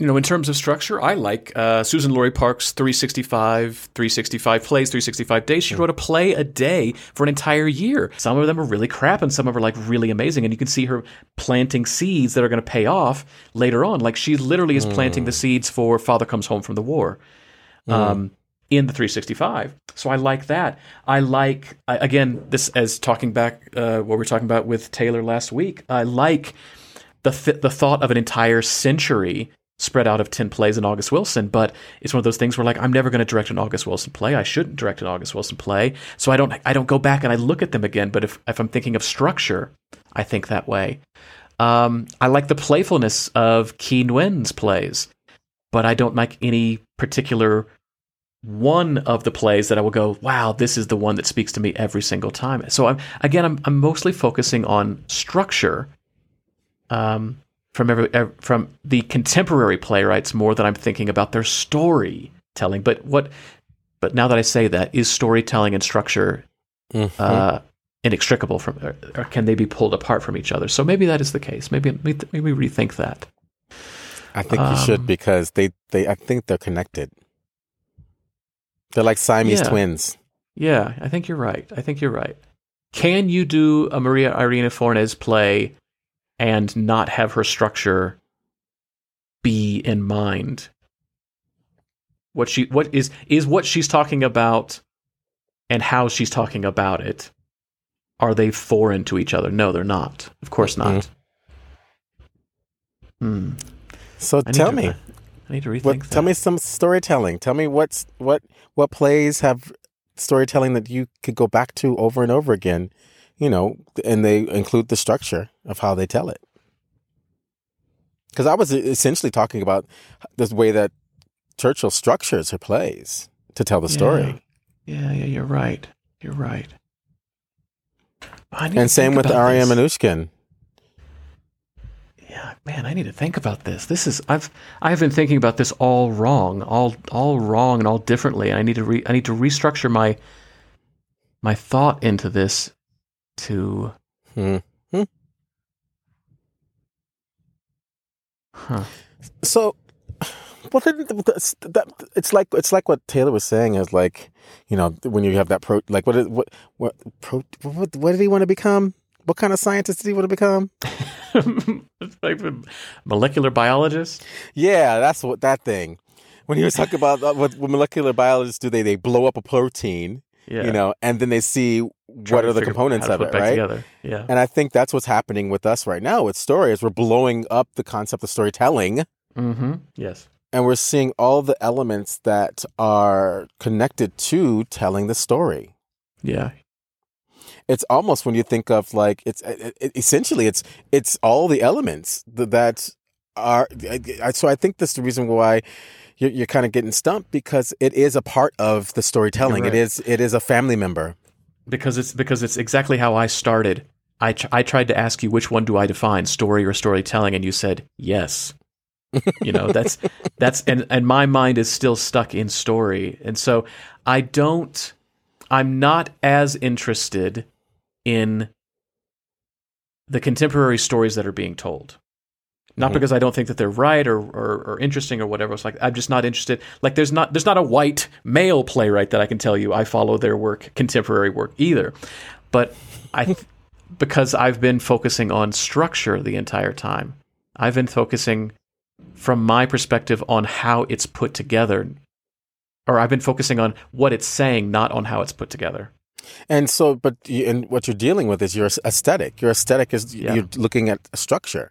you know, in terms of structure, I like uh, Suzan-Lori Parks' 365 365 plays 365 days. She wrote a play a day for an entire year. Some of them are really crap, and some of them are like really amazing. And you can see her planting seeds that are going to pay off later on. Like she literally is planting the seeds for Father Comes Home from the War um, in the 365. So I like that. I like I, again this as talking back uh, what we were talking about with Taylor last week. I like the th- the thought of an entire century spread out of 10 plays in August Wilson, but it's one of those things where like I'm never going to direct an August Wilson play. I shouldn't direct an August Wilson play. So I don't I don't go back and I look at them again, but if if I'm thinking of structure, I think that way. Um, I like the playfulness of Qui Nguyen's plays, but I don't like any particular one of the plays that I will go, wow, this is the one that speaks to me every single time. So I'm again, I'm I'm mostly focusing on structure, um, from every from the contemporary playwrights more than I'm thinking about their storytelling. But what, but now that I say that, is storytelling and structure Mm-hmm. uh, inextricable from, or, or can they be pulled apart from each other? So maybe that is the case. Maybe maybe maybe rethink that. I think you should Um, because they, they I think they're connected. They're like Siamese Yeah. twins. Yeah, I think you're right. I think you're right. Can you do a Maria Irene Fornes play and not have her structure be in mind? What she what is is what she's talking about and how she's talking about it are they foreign to each other? No, they're not. Of course not. Hmm. So I need tell to- me, I need to rethink what, that. tell me some storytelling. Tell me what's what what plays have storytelling that you could go back to over and over again. You know, and they include the structure of how they tell it. Because I was essentially talking about this way that Churchill structures her plays to tell the story. Yeah, yeah, you're right. You're right. I need to And same with Aria this. Yeah, man, I need to think about this. This is I've I've been thinking about this all wrong, all all wrong and all differently. I need to re, I need to restructure my my thought into this to Hmm. huh. So, what did that? It's like it's like what Taylor was saying is like, you know, when you have that pro, like what is what what pro, what, what did he want to become? What kind of scientist did he want to become? Like molecular biologist. Yeah, that's what that thing. When he was talking about uh, what, what molecular biologists do, they they blow up a protein, Yeah. you know, and then they see what are the components of it, right? Together. Yeah. And I think that's what's happening with us right now with story is we're blowing up the concept of storytelling Mm-hmm. Yes. and we're seeing all the elements that are connected to telling the story. Yeah. It's almost when you think of like it's it, it- essentially it's it's all the elements that, that are. I, I- so I think that's the reason why you're, you're kind of getting stumped because it is a part of the storytelling. You're It right. is it is a family member. Because it's because it's exactly how I started. I tr- I tried to ask you which one do I define, story or storytelling, and you said yes. you know that's that's and and my mind is still stuck in story, and so I don't. I'm not as interested in the contemporary stories that are being told. Not Mhm. because I don't think that they're right or, or or interesting or whatever. It's like I'm just not interested. Like there's not there's not a white male playwright that I can tell you I follow their work, contemporary work either. But I because I've been focusing on structure the entire time. I've been focusing from my perspective on how it's put together. Or I've been focusing on what it's saying, not on how it's put together. And so, but you, and what you're dealing with is your aesthetic. Your aesthetic is Yeah. you're looking at structure,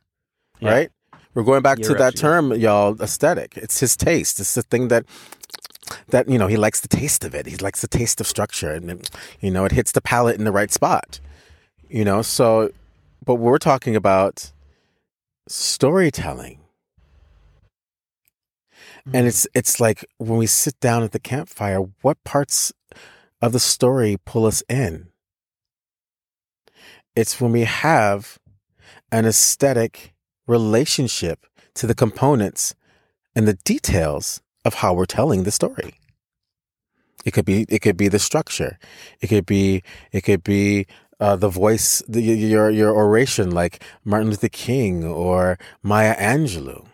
Yeah. right? We're going back to that term, y'all. Aesthetic. It's his taste. It's the thing that that you know he likes the taste of it. He likes the taste of structure, and it- you know it hits the palate in the right spot. You know, so but we're talking about storytelling, and mm-hmm. it's it's like when we sit down at the campfire, what parts of the story pull us in? It's when we have an aesthetic relationship to the components and the details of how we're telling the story. It could be it could be the structure. It could be it could be uh, the voice, the, your your oration, like Martin Luther King or Maya Angelou.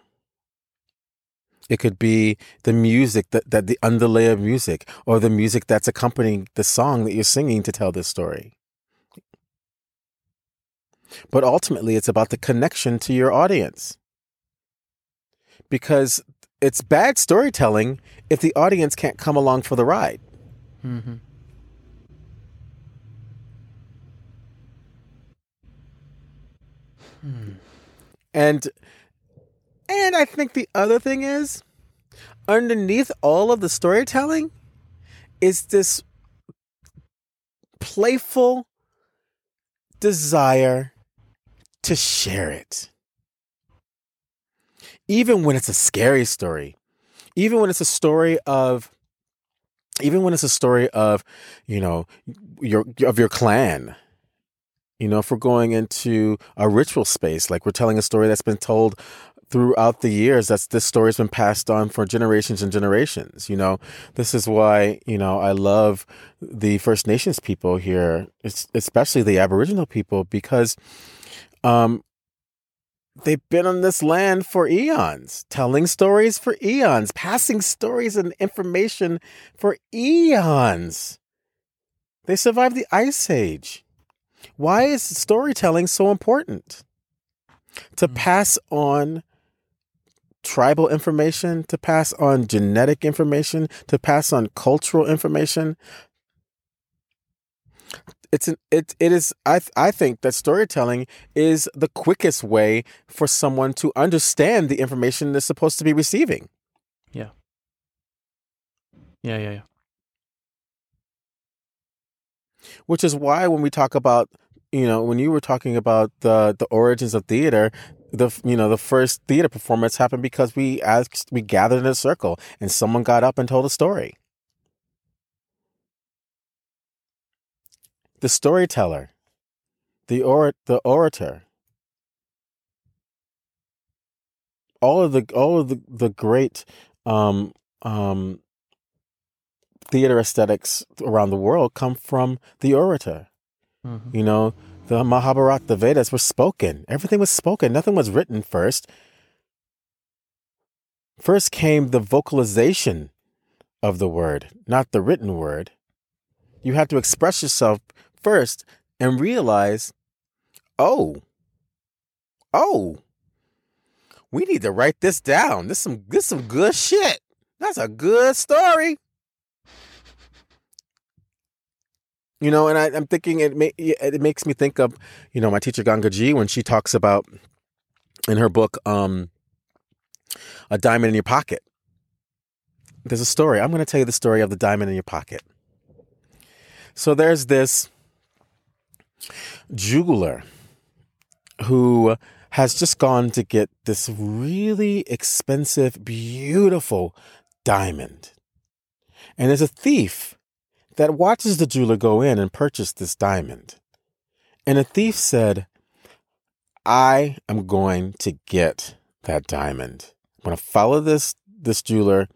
It could be the music that, that the underlay of music, or the music that's accompanying the song that you're singing to tell this story. But ultimately, it's about the connection to your audience. Because it's bad storytelling if the audience can't come along for the ride. Mm-hmm. And and I think the other thing is underneath all of the storytelling is this playful desire to share it. Even when it's a scary story, even when it's a story of even when it's a story of, you know, your of your clan. You know, if we're going into a ritual space, like we're telling a story that's been told throughout the years, that's this story's been passed on for generations and generations. You know, this is why, you know, I love the First Nations people here, especially the Aboriginal people, because um they've been on this land for eons, telling stories for eons, passing stories and information for eons. They survived the Ice Age. Why is storytelling so important? To Mm. pass on tribal information, to pass on genetic information, to pass on cultural information. It's an, it it is I I think that storytelling is the quickest way for someone to understand the information they're supposed to be receiving. Yeah, yeah, yeah. which is why when we talk about you know when you were talking about the the origins of theater the you know the first theater performance happened because we asked we gathered in a circle and someone got up and told a story. The storyteller, the or the orator, all of the all of the the great um, um, theater aesthetics around the world come from the orator. Mm-hmm. You know, the Mahabharata, the Vedas were spoken. Everything was spoken. Nothing was written first. First came the vocalization of the word, not the written word. You have to express yourself first and realize, oh, oh, we need to write this down. This some this some good shit. That's a good story. You know, and I, am thinking it may, it makes me think of, you know, my teacher Ganga Ji when she talks about in her book, um, a diamond in your pocket. There's a story. I'm going to tell you the story of the diamond in your pocket. So there's this jeweler who has just gone to get this really expensive, beautiful diamond. And there's a thief that watches the jeweler go in and purchase this diamond. And the thief said, I am going to get that diamond. I'm going to follow this this jeweler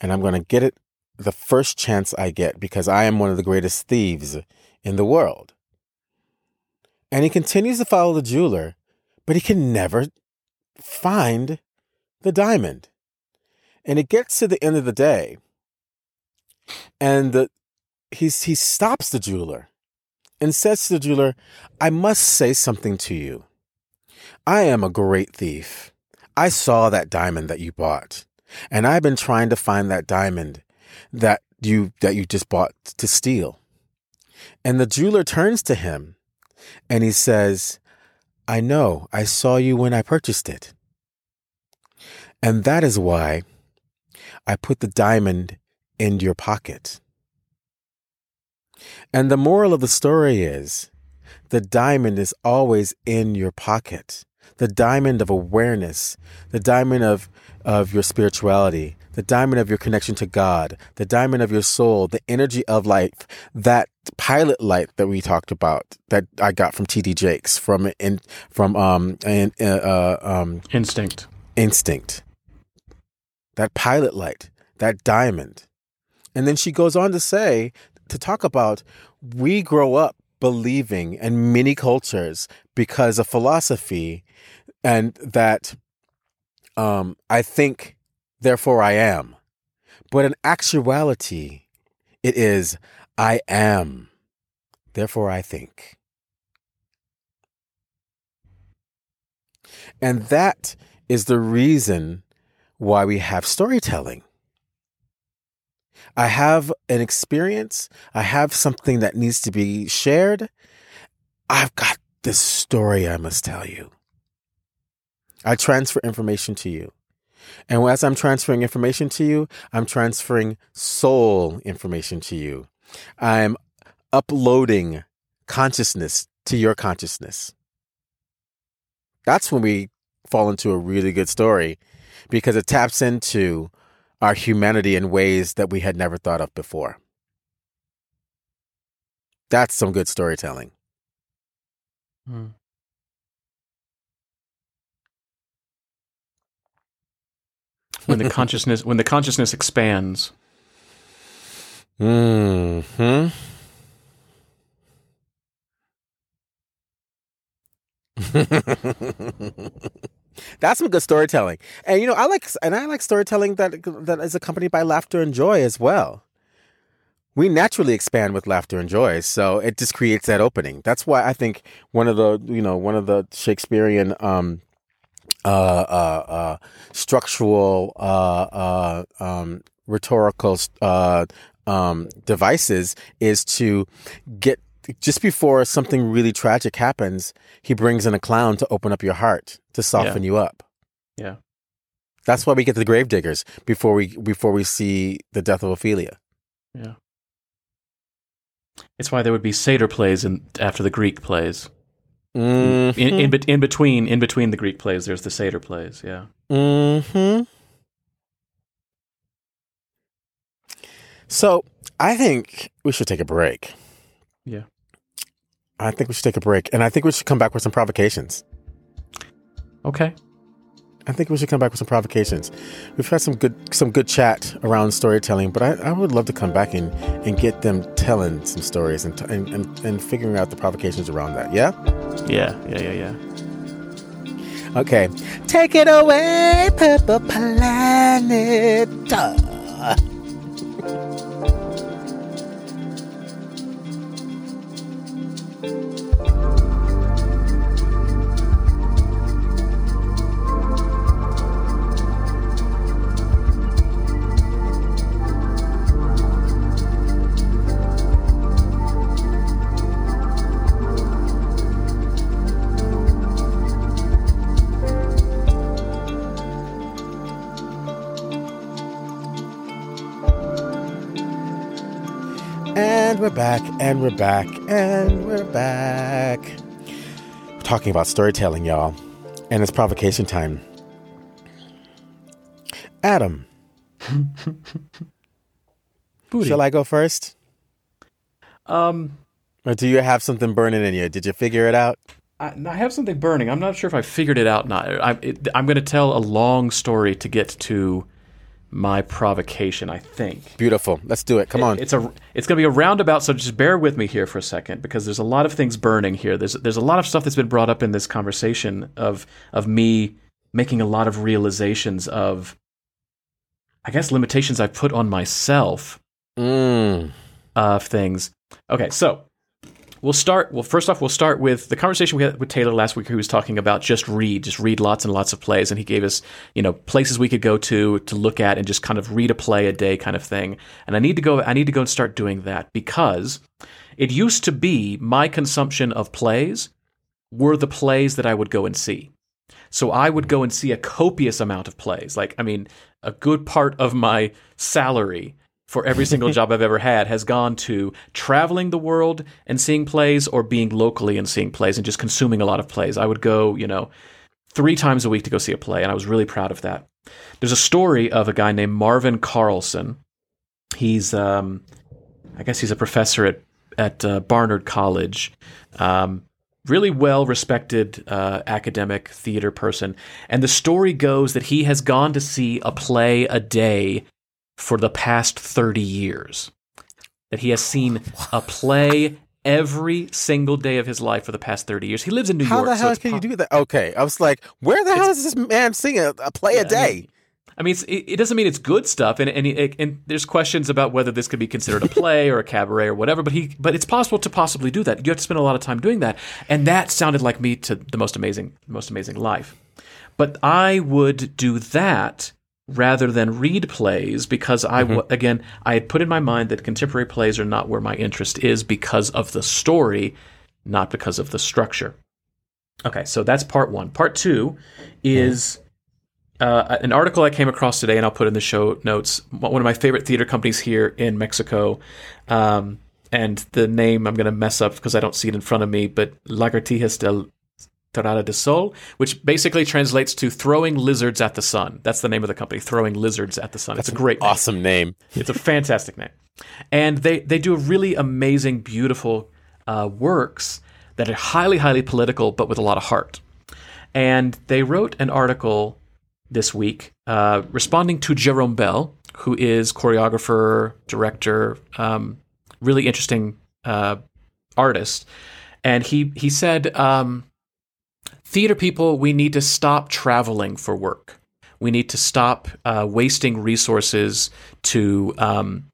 and I'm going to get it the first chance I get because I am one of the greatest thieves in the world. And he continues to follow the jeweler but he can never find the diamond. And it gets to the end of the day, and the, he's, he stops the jeweler and says to the jeweler, I must say something to you. I am a great thief. I saw that diamond that you bought, and I've been trying to find that diamond that you that you just bought to steal. And the jeweler turns to him and he says, I know, I saw you when I purchased it. And that is why I put the diamond in your pocket. And the moral of the story is the diamond is always in your pocket. The diamond of awareness, the diamond of, of your spirituality, the diamond of your connection to God, the diamond of your soul, the energy of life, that pilot light that we talked about that I got from TD Jakes from in from um and uh, uh, um instinct. instinct. That pilot light that diamond. And then she goes on to say to talk about we grow up believing in many cultures because of philosophy and that um I think therefore I am. But in actuality, it is I am, therefore I think. And that is the reason why we have storytelling. I have an experience, I have something that needs to be shared. I've got this story I must tell you. I transfer information to you. And as I'm transferring information to you, I'm transferring soul information to you. I'm uploading consciousness to your consciousness. That's when we fall into a really good story because it taps into our humanity in ways that we had never thought of before. That's some good storytelling. Hmm. When the consciousness when the consciousness expands. Hmm. That's some good storytelling, and you know I like and I like storytelling that that is accompanied by laughter and joy as well. We naturally expand with laughter and joy, so it just creates that opening. That's why I think one of the you know one of the Shakespearean um, structural, uh, uh, um, rhetorical uh, um, devices is to get just before something really tragic happens, he brings in a clown to open up your heart to soften yeah. you up. Yeah, that's why we get the gravediggers before we before we see the death of Ophelia. Yeah, it's why there would be satyr plays in, after the Greek plays. Mm-hmm. In, in, in between in between the Greek plays, there's the satyr plays. Yeah. hmm So I think we should take a break. Yeah. I think we should take a break, and I think we should come back with some provocations. Okay. I think we should come back with some provocations. We've had some good some good chat around storytelling, but I, I would love to come back and, and get them telling some stories and, t- and, and and figuring out the provocations around that. Yeah. Yeah. Yeah. Yeah. Yeah. Okay. Take it away, Purple Planet. Back, and we're back, and we're back. We're talking about storytelling, y'all. And it's provocation time. Adam, Budi. shall I go first? Um, Or do you have something burning in you? Did you figure it out? I, I have something burning. I'm not sure if I figured it out. or Not. I, it, I'm going to tell a long story to get to my provocation. I think. Beautiful. Let's do it. Come on. It's a it's going to be a roundabout, so just bear with me here for a second because there's a lot of things burning here. There's there's a lot of stuff that's been brought up in this conversation of of me making a lot of realizations of I guess limitations I've put on myself Mm. of things. Okay, so we'll start. Well, first off, we'll start with the conversation we had with Taylor last week. Who was talking about just read, just read lots and lots of plays, and he gave us, you know, places we could go to to look at and just kind of read a play a day, kind of thing. And I need to go. I need to go and start doing that because it used to be my consumption of plays were the plays that I would go and see. So I would go and see a copious amount of plays. Like, I mean, a good part of my salary for every single job I've ever had has gone to traveling the world and seeing plays or being locally and seeing plays and just consuming a lot of plays. I would go, you know, three times a week to go see a play, and I was really proud of that. There's a story of a guy named Marvin Carlson. He's, um, I guess he's a professor at at uh, Barnard College. Um, really well respected uh, academic theater person. And the story goes that he has gone to see a play a day for the past 30 years. That he has seen a play every single day of his life for the past 30 years. He lives in New How York. How the hell it's can po- you do that? Okay. I was like, where the hell is this man singing a, a play a day? mean, I mean, it's, it, it doesn't mean it's good stuff, and and, it, and there's questions about whether this could be considered a play or a cabaret or whatever. But he, but it's possible to possibly do that. You have to spend a lot of time doing that, and that sounded like me to the most amazing, most amazing life. But I would do that rather than read plays because I, w- again, I had put in my mind that contemporary plays are not where my interest is because of the story, not because of the structure. Okay, so that's part one. Part two is uh, an article I came across today, and I'll put in the show notes. One of my favorite theater companies here in Mexico, um, and the name I'm going to mess up because I don't see it in front of me, but Lagartijas del Torada de Sol, which basically translates to throwing lizards at the sun. That's the name of the company, throwing lizards at the sun. it's a great name. Awesome name. It's a fantastic name, and they they do really amazing, beautiful uh, works that are highly, highly political, but with a lot of heart. And they wrote an article this week uh, responding to Jerome Bel, who is choreographer, director, um, really interesting uh, artist, and he he said. Um, Theater people, we need to stop traveling for work. We need to stop uh, wasting resources to um,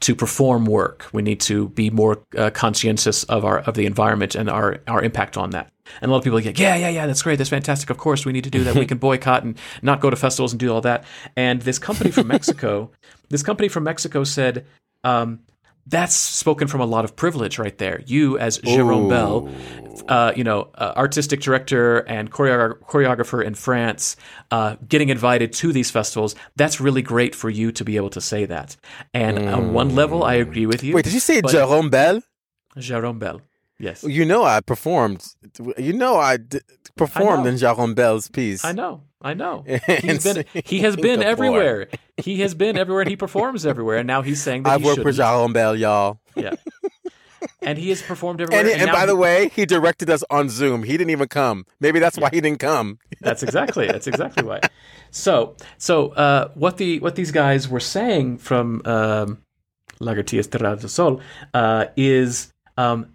to perform work. We need to be more uh, conscientious of our of the environment and our our impact on that. And a lot of people are like, yeah, yeah, yeah, that's great, that's fantastic. Of course, we need to do that. we can boycott and not go to festivals and do all that. And this company from Mexico, this company from Mexico said. Um, that's spoken from a lot of privilege right there. You, as Jerome Ooh. Bel, uh, you know, uh, artistic director and choreo- choreographer in France, uh, getting invited to these festivals. That's really great for you to be able to say that. And on one level, I agree with you. Wait, did you say Jerome Bel? Jerome Bel? Yes. You know, I performed. You know, I d- performed know. in Jacques Bel's piece. I know. I know. He's been he has been everywhere. He has been everywhere and he performs everywhere and now he's saying that I've he worked for shouldn't. Jacques Bel, y'all. Yeah. And he has performed everywhere. And, and now by he- the way, he directed us on Zoom. He didn't even come. Maybe that's why he didn't come. That's exactly. That's exactly why. So, so uh, what the what these guys were saying from um, Lagartijas Terra del Sol uh, is um,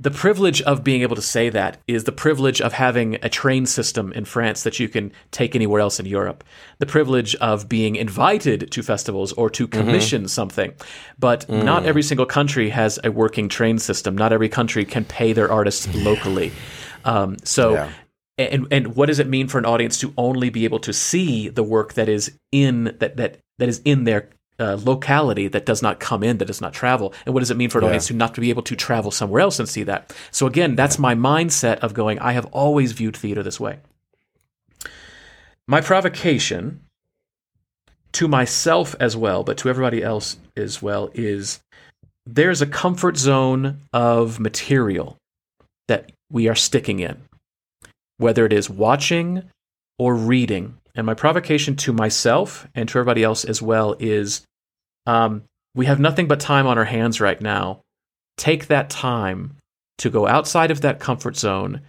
the privilege of being able to say that is the privilege of having a train system in France that you can take anywhere else in Europe. The privilege of being invited to festivals or to commission something. But not every single country has a working train system. Not every country can pay their artists locally. Um, so Yeah. and and what does it mean for an audience to only be able to see the work that is in that that that is in their uh, locality that does not come in that does not travel and what does it mean for an Yeah. audience to not to be able to travel somewhere else and see that so again that's my mindset of going i have always viewed theater this way my provocation to myself as well but to everybody else as well is there's a comfort zone of material that we are sticking in whether it is watching or reading. And my provocation to myself and to everybody else as well is um, we have nothing but time on our hands right now. Take that time to go outside of that comfort zone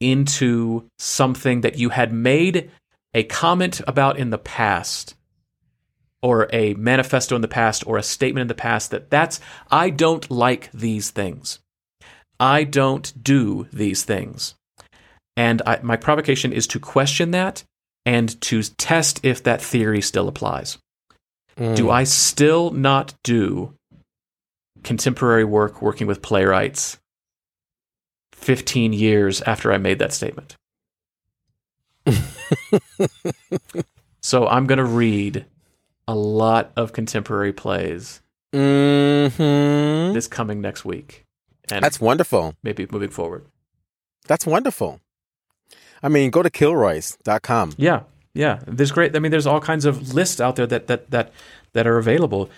into something that you had made a comment about in the past or a manifesto in the past or a statement in the past that that's I don't like these things. I don't do these things. And I, my provocation is to question that and to test if that theory still applies. Do I still not do contemporary work working with playwrights 15 years after I made that statement? so I'm going to read a lot of contemporary plays hmm this coming next week and That's wonderful. maybe moving forward. That's wonderful. I mean, go to Kilroy's.com. Yeah, yeah. There's great. I mean, there's all kinds of lists out there that that that that are available.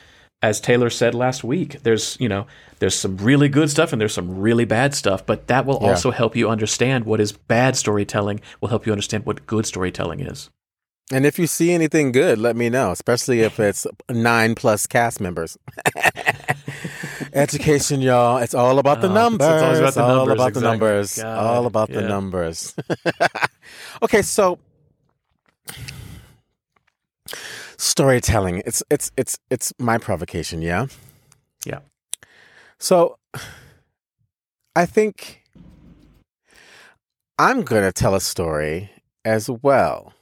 As Taylor said last week, there's you know there's some really good stuff and there's some really bad stuff, but that will Yeah. also help you understand what is bad storytelling. Will help you understand what good storytelling is. And if you see anything good, let me know, especially if it's nine plus cast members. Education, y'all. It's all about the Oh, it's- numbers. it's always about the all numbers, about the exactly. numbers. God, all about the numbers. okay, so storytelling. It's it's it's it's my provocation, yeah? Yeah. So I think I'm going to tell a story as well.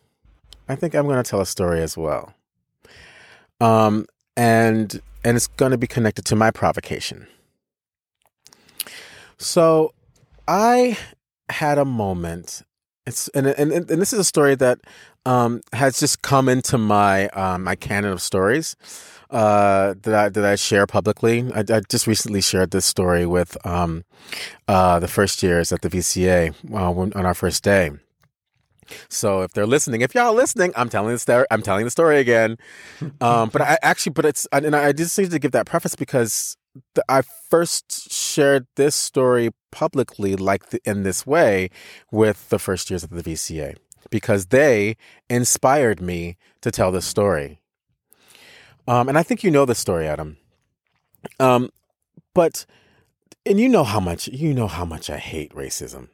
I think I'm going to tell a story as well. Um and and it's going to be connected to my provocation. So I had a moment it's and and, and this is a story that um has just come into my um my canon of stories uh that I that I share publicly. I, I just recently shared this story with um uh the first years at the VCA uh, when, on our first day. So if they're listening, if y'all listening, I'm telling the story. I'm telling the story again. Um, but I actually, but it's and I just need to give that preface because the, I first shared this story publicly, like the, in this way, with the first years of the VCA because they inspired me to tell this story. Um, and I think you know the story, Adam. Um, but and you know how much you know how much I hate racism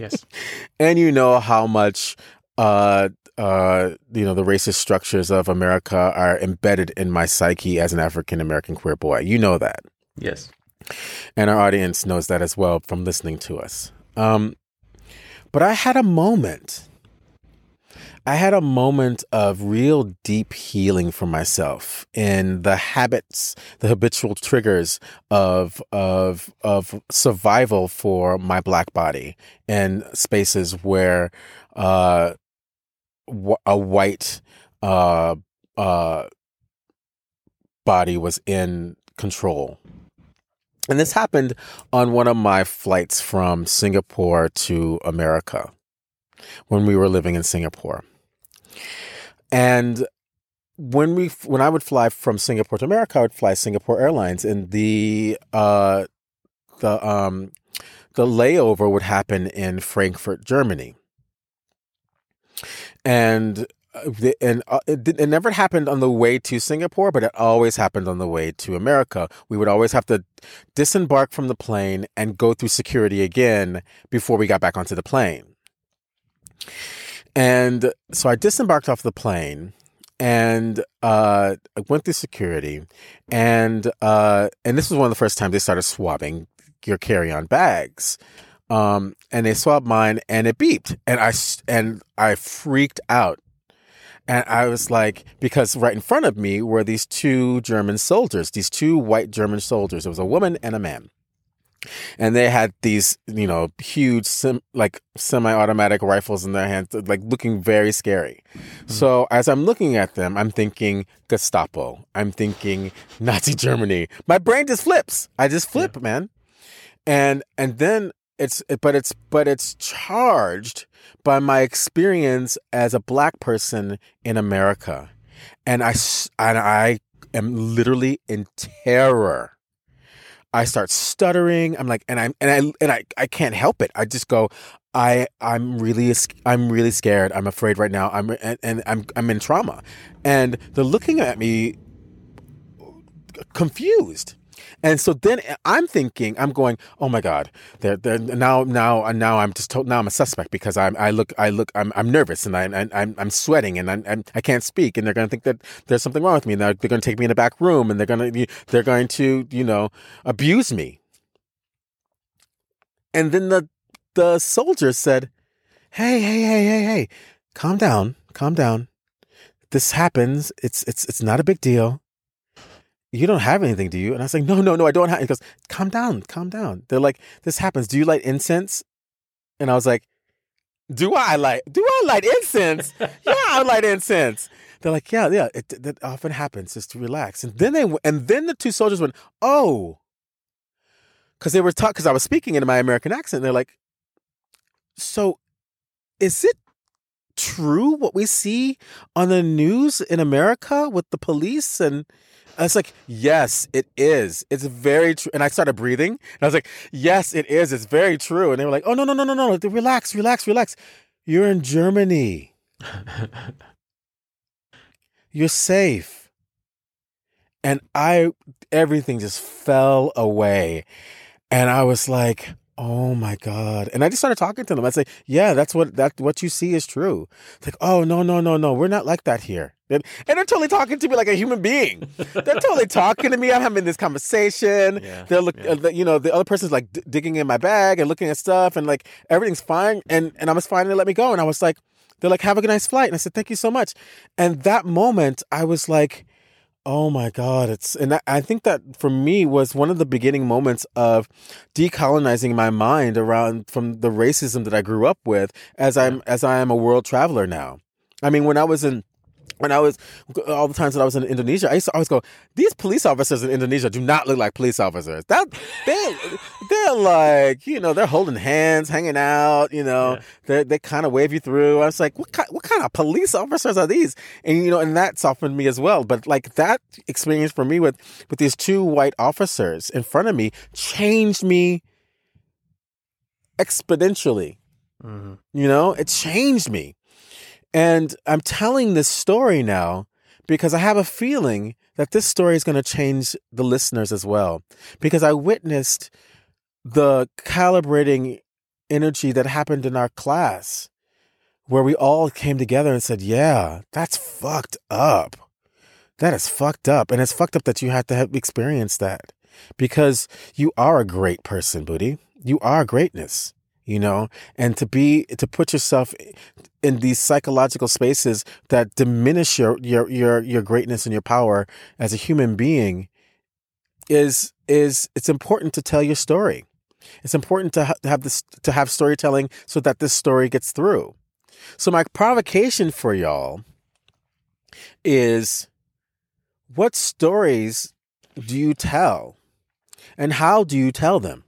Yes. and you know how much uh uh you know the racist structures of America are embedded in my psyche as an African American queer boy. You know that. yes. And our audience knows that as well from listening to us. Um but I had a moment. I had a moment of real deep healing for myself in the habits, the habitual triggers of of of survival for my black body in spaces where uh, a white uh, uh, body was in control. And this happened on one of my flights from Singapore to America when we were living in Singapore. And when we when I would fly from Singapore to America, I would fly Singapore Airlines, and the uh, the um the layover would happen in Frankfurt, Germany, and uh, and uh, it, it never happened on the way to Singapore, but it always happened on the way to America. We would always have to disembark from the plane and go through security again before we got back onto the plane. And so I disembarked off the plane and uh, I went through security, and uh, and this was one of the first times they started swabbing your carry-on bags. Um, and they swabbed mine, and it beeped, and I and I freaked out, and I was like, because right in front of me were these two German soldiers, these two white German soldiers. It was a woman and a man and they had these you know huge sim, like semi-automatic rifles in their hands like looking very scary. Mm-hmm. so as i'm looking at them i'm thinking gestapo. I'm thinking nazi germany. My brain just flips. I just flip yeah. man. And and then it's but it's but it's charged by my experience as a black person in america. And i and i am literally in terror I start stuttering. I'm like, and I'm, and I, and I, I can't help it. I just go, I, I'm really, I'm really scared. I'm afraid right now. I'm, and, and I'm, I'm in trauma. And they're looking at me confused. And so then I'm thinking, I'm going, oh my god, they're, they're now now and now I'm just told, now I'm a suspect because I'm I look I look I'm I'm nervous and I'm I'm I'm sweating and I'm, I'm I can't speak and they're going to think that there's something wrong with me and they're, they're going to take me in a back room and they're going to they're going to you know abuse me. And then the the soldier said, "Hey hey hey hey hey, calm down, calm down. This happens. It's it's it's not a big deal." You don't have anything, do you? And I was like, no, no, no, I don't have. He goes, calm down, calm down. They're like, this happens. Do you light incense? And I was like, do I light? Do I light incense? yeah, I light incense. They're like, yeah, yeah, it, that often happens. Just to relax. And then they and then the two soldiers went, oh, because they were talking. Because I was speaking in my American accent. They're like, so, is it true what we see on the news in America with the police and? I was like, yes, it is. It's very true. And I started breathing. And I was like, yes, it is. It's very true. And they were like, oh, no, no, no, no, no. Relax, relax, relax. You're in Germany. You're safe. And I, everything just fell away. And I was like, oh my God. And I just started talking to them. i'd say, yeah, that's what, that, what you see is true. It's like, oh, no, no, no, no. We're not like that here. And, and they're totally talking to me like a human being. they're totally talking to me. I'm having this conversation. Yeah, they're look, yeah. uh, you know, the other person's like d- digging in my bag and looking at stuff, and like everything's fine. And and I was fine. They let me go, and I was like, they're like, have a nice flight. And I said, thank you so much. And that moment, I was like, oh my god, it's and I, think that for me was one of the beginning moments of decolonizing my mind around from the racism that I grew up with as I'm as I am a world traveler now. I mean, when I was in when I was all the times that I was in Indonesia, I used to always go, these police officers in Indonesia do not look like police officers. That they they're like, you know, they're holding hands, hanging out, you know, yeah. they they kind of wave you through. I was like, what kind what kind of police officers are these? And you know, and that softened me as well. But like that experience for me with with these two white officers in front of me changed me exponentially. Mm-hmm. You know, it changed me. And I'm telling this story now because I have a feeling that this story is going to change the listeners as well. Because I witnessed the calibrating energy that happened in our class where we all came together and said, Yeah, that's fucked up. That is fucked up. And it's fucked up that you had to have experienced that because you are a great person, Budi. You are greatness you know? And to be to put yourself in these psychological spaces that diminish your your your your greatness and your power as a human being is is it's important to tell your story. It's important to, ha- to have this to have storytelling so that this story gets through. So my provocation for y'all is what stories do you tell? And how do you tell them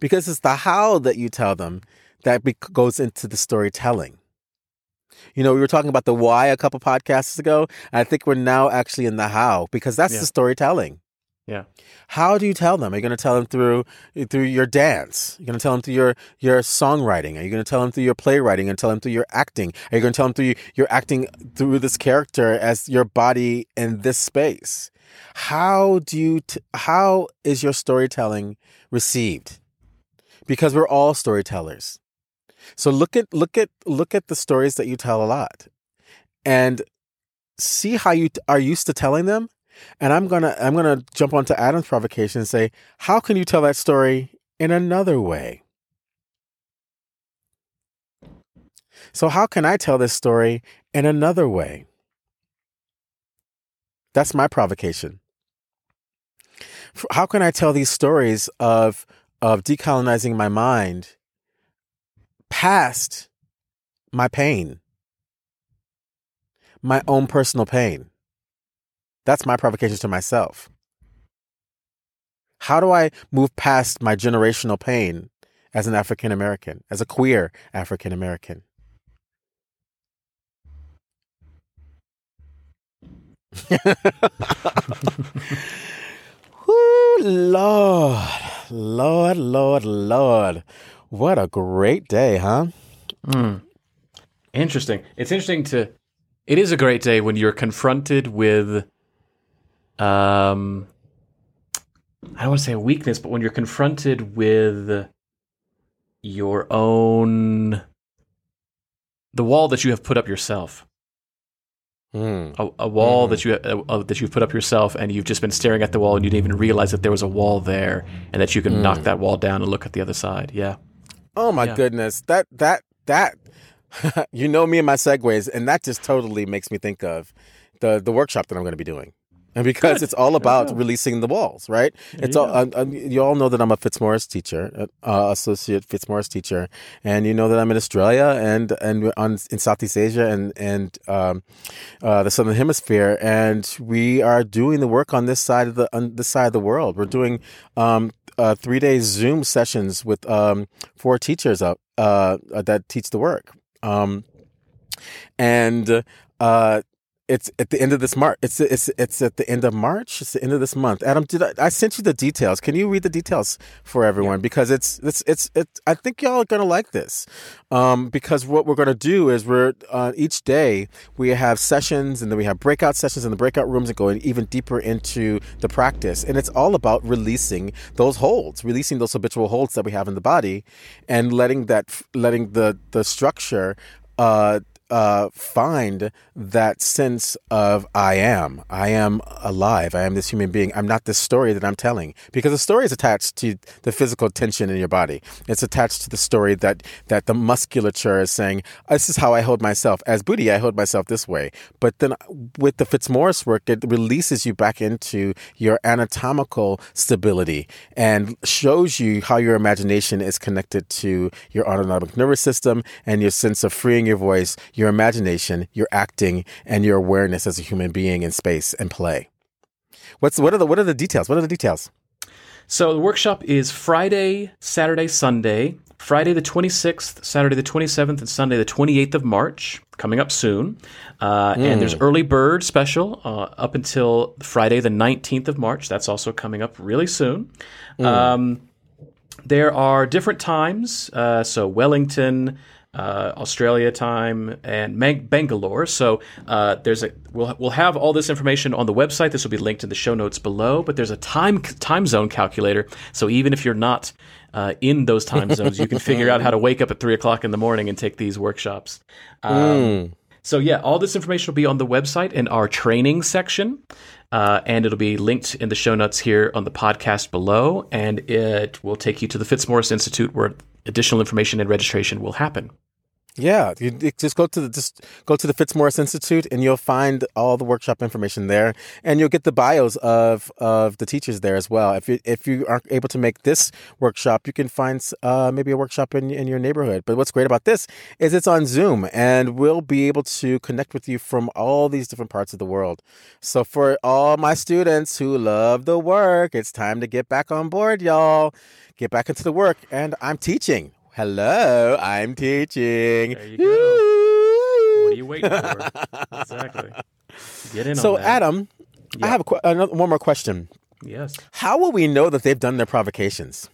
because it's the how that you tell them that goes into the storytelling. You know, we were talking about the why a couple podcasts ago. I think we're now actually in the how because that's yeah. the storytelling. Yeah. How do you tell them? Are you going to tell them through through your dance? You're you going to tell them through your your songwriting? Are you going to tell them through your playwriting? And tell them through your acting? Are you going to tell them through your acting through this character as your body in this space? How do you? T- how is your storytelling received? Because we're all storytellers. So look at look at look at the stories that you tell a lot, and see how you t- are used to telling them and I'm gonna I'm gonna jump onto Adam's provocation and say, how can you tell that story in another way? So how can I tell this story in another way? That's my provocation. How can I tell these stories of of decolonizing my mind past my pain, my own personal pain? That's my provocation to myself. How do I move past my generational pain as an African American, as a queer African American? Lord, Lord, Lord, Lord. What a great day, huh? Mm. Interesting. It's interesting to. It is a great day when you're confronted with um, I don't want to say a weakness, but when you're confronted with your own the wall that you have put up yourself. Mm. A, a, wall mm. that you uh, uh, that you've put up yourself, and you've just been staring at the wall, and you didn't even realize that there was a wall there, and that you can mm. knock that wall down and look at the other side. Yeah. Oh my yeah. goodness, that that that you know me and my segues, and that just totally makes me think of the the workshop that I'm going to be doing and because Good. it's all about releasing the walls, right? There it's all uh, you all know that I'm a Fitzmaurice teacher, uh, uh, associate Fitzmaurice teacher, and you know that I'm in Australia and and on in Southeast Asia and and um, uh, the Southern Hemisphere, and we are doing the work on this side of the on this side of the world. We're doing um, uh, three day Zoom sessions with um, four teachers up uh, that teach the work, um, and it's at the end of this March. It's it's it's at the end of March. It's the end of this month. Adam, did I, I sent you the details? Can you read the details for everyone? Yeah. Because it's it's it's it's. I think y'all are gonna like this. Um, because what we're gonna do is we're uh, each day we have sessions and then we have breakout sessions in the breakout rooms and going even deeper into the practice. And it's all about releasing those holds, releasing those habitual holds that we have in the body, and letting that letting the the structure uh, uh, find that sense of I am. I am alive. I am this human being. I'm not this story that I'm telling because the story is attached to the physical tension in your body. It's attached to the story that that the musculature is saying, "This is how I hold myself." As Budi, I hold myself this way. But then with the Fitzmaurice work, it releases you back into your anatomical stability and shows you how your imagination is connected to your autonomic nervous system and your sense of freeing your voice your imagination, your acting, and your awareness as a human being in space and play. What's what are the what are the details? What are the details? So the workshop is Friday, Saturday, Sunday, Friday the 26th, Saturday the 27th, and Sunday the 28th of March, coming up soon. Uh, mm. And there's hmm. early bird special uh, up until Friday the 19th of March. That's also coming up really soon. Mm. Um, there are different times. Uh, so Wellington, uh, Australia time, and Man- Bangalore. So uh, there's a we'll we'll have all this information on the website. This will be linked in the show notes below. But there's a time time zone calculator. So even if you're not uh, in those time zones, you can figure out how to wake up at three o'clock in the morning and take these workshops. Um, mm. So yeah, all this information will be on the website in our training section. Uh, and it'll be linked in the show notes here on the podcast below, and it will take you to the Fitzmaurice Institute where additional information and registration will happen. Yeah, you just go to the just go to the Fitzmaurice Institute, and you'll find all the workshop information there, and you'll get the bios of of the teachers there as well. If you if you aren't able to make this workshop, you can find uh, maybe a workshop in in your neighborhood. But what's great about this is it's on Zoom, and we'll be able to connect with you from all these different parts of the world. So for all my students who love the work, it's time to get back on board, y'all. Get back into the work, and I'm teaching. Hello, I'm teaching. There you go. what are you waiting for? exactly. Get in so, Adam, I have a, another, uh, one more question. Yes. How will we know that they've done their provocations?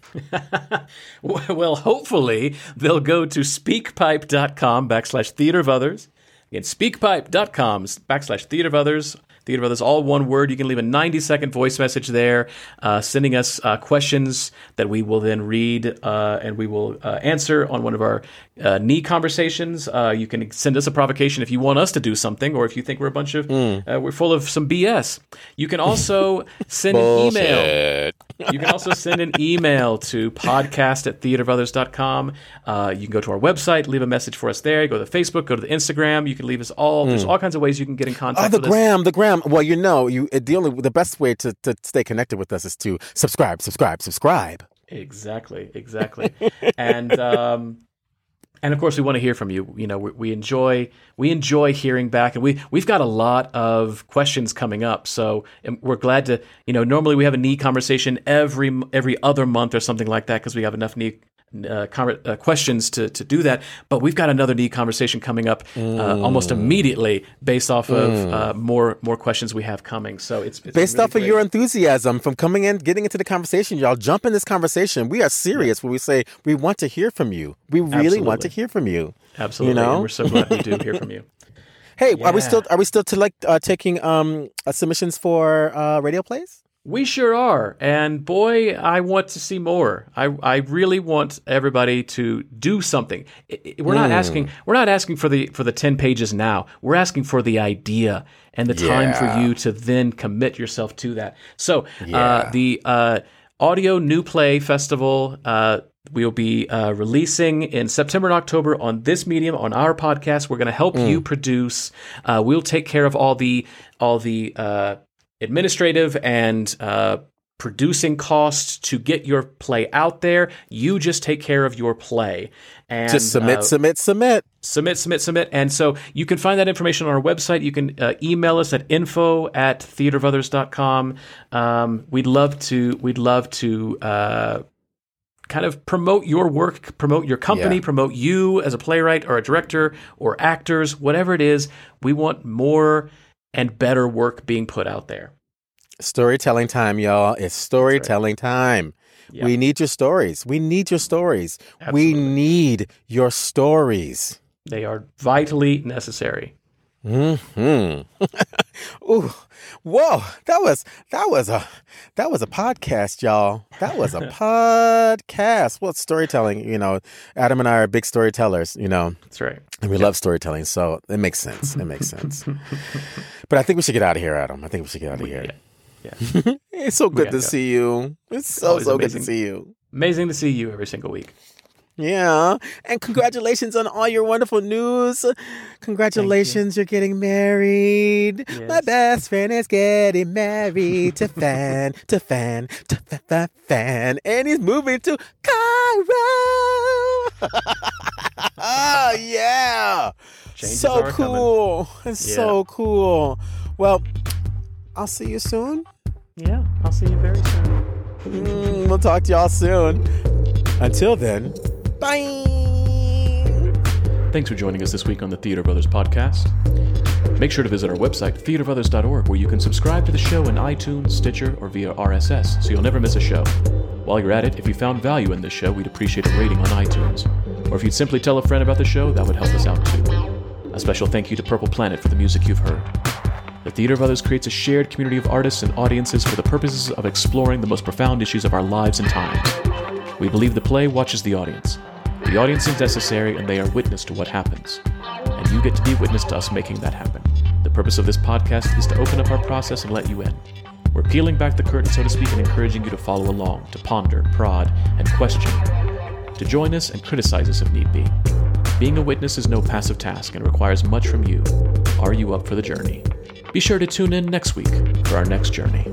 well, hopefully they'll go to speakpipe.com backslash theater of others. Again, speakpipe.com backslash theater of others. Theater of Others, all one word. You can leave a 90 second voice message there, uh, sending us uh, questions that we will then read uh, and we will uh, answer on one of our uh, knee conversations. Uh, you can send us a provocation if you want us to do something, or if you think we're a bunch of Mm. we're full of some BS. You can also send an email. You can also send an email to podcast at theaterofothers.com. Uh, you can go to our website, leave a message for us there. Go to the Facebook, go to the Instagram. You can leave us all. There's all kinds of ways you can get in contact us. Oh the gram, the gram. Well, you know, you the only the best way to, to stay connected with us is to subscribe, subscribe, subscribe. Exactly, exactly. and um, and of course, we want to hear from you. You know, we, we enjoy we enjoy hearing back, and we we've got a lot of questions coming up. So we're glad to you know. Normally, we have a knee conversation every every other month or something like that because we have enough knee. Uh, conver- uh, questions to, to do that, but we've got another knee conversation coming up uh, almost immediately based off of uh, more more questions we have coming. So it's, it's Based really off of your enthusiasm from coming in, getting into the conversation, y'all jump in this conversation. We are serious when we say we want to hear from you. We really want to hear from you. absolutely, you know? and we're so glad we do hear from you. Hey, are we still are we still to like uh, taking um submissions for uh, radio plays? We sure are. And boy, I want to see more. I, I really want everybody to do something. We're not asking we're not asking for the for the 10 pages now. We're asking for the idea and the time for you to then commit yourself to that. So, Yeah. uh, the uh, Audio New Play Festival uh, We'll be uh, releasing in September and October on this medium on our podcast. We're going to help you produce. Uh, we'll take care of all the all the uh, administrative and uh, producing costs to get your play out there. You just take care of your play and Just submit, uh, submit, submit. submit, submit, submit. And so you can find that information on our website. You can uh, email us at info at theaterofothers.com. Um, we'd love to, we'd love to, uh, kind of promote your work, promote your company, Yeah. promote you as a playwright or a director or actors, whatever it is. We want more and better work being put out there. Storytelling time, y'all. It's storytelling time. Yeah. We need your stories. We need your stories. We need your stories. They are vitally necessary. Hmm. Ooh. Whoa. That was that was a that was a podcast, y'all. That was a podcast. Well, storytelling. You know, Adam and I are big storytellers. You know, That's right. and we love storytelling, so it makes sense. It makes sense. but I think we should get out of here, Adam. I think we should get out of here. Yeah. It's so good go. see you. It's so so good to see you. Amazing to see you every single week. Yeah. And congratulations on all your wonderful news. Congratulations, you. are getting married. My best friend is getting married to fan, to fan, to fa- fa- fan. And he's moving to Cairo. oh, yeah. Changes so are coming. cool. It's Yeah. so cool. Well, I'll see you soon. Yeah, I'll see you very soon. Mm, we'll talk to y'all soon. Until then, bye. Thanks for joining us this week on the Theater of Others podcast. Make sure to visit our website, theaterofothers.org, where you can subscribe to the show in iTunes, Stitcher, or via RSS, so you'll never miss a show. While you're at it, if you found value in this show, we'd appreciate a rating on iTunes. Or if you'd simply tell a friend about the show, that would help us out too. A special thank you to Purple Planet for the music you've heard. The Theater of Others creates a shared community of artists and audiences for the purposes of exploring the most profound issues of our lives and times. We believe the play watches the audience. The audience is necessary and they are witness to what happens. And you get to be witness to us making that happen. The purpose of this podcast is to open up our process and let you in. We're peeling back the curtain, so to speak, and encouraging you to follow along, to ponder, prod, and question, to join us and criticize us if need be. Being a witness is no passive task and requires much from you. Are you up for the journey? Be sure to tune in next week for our next journey.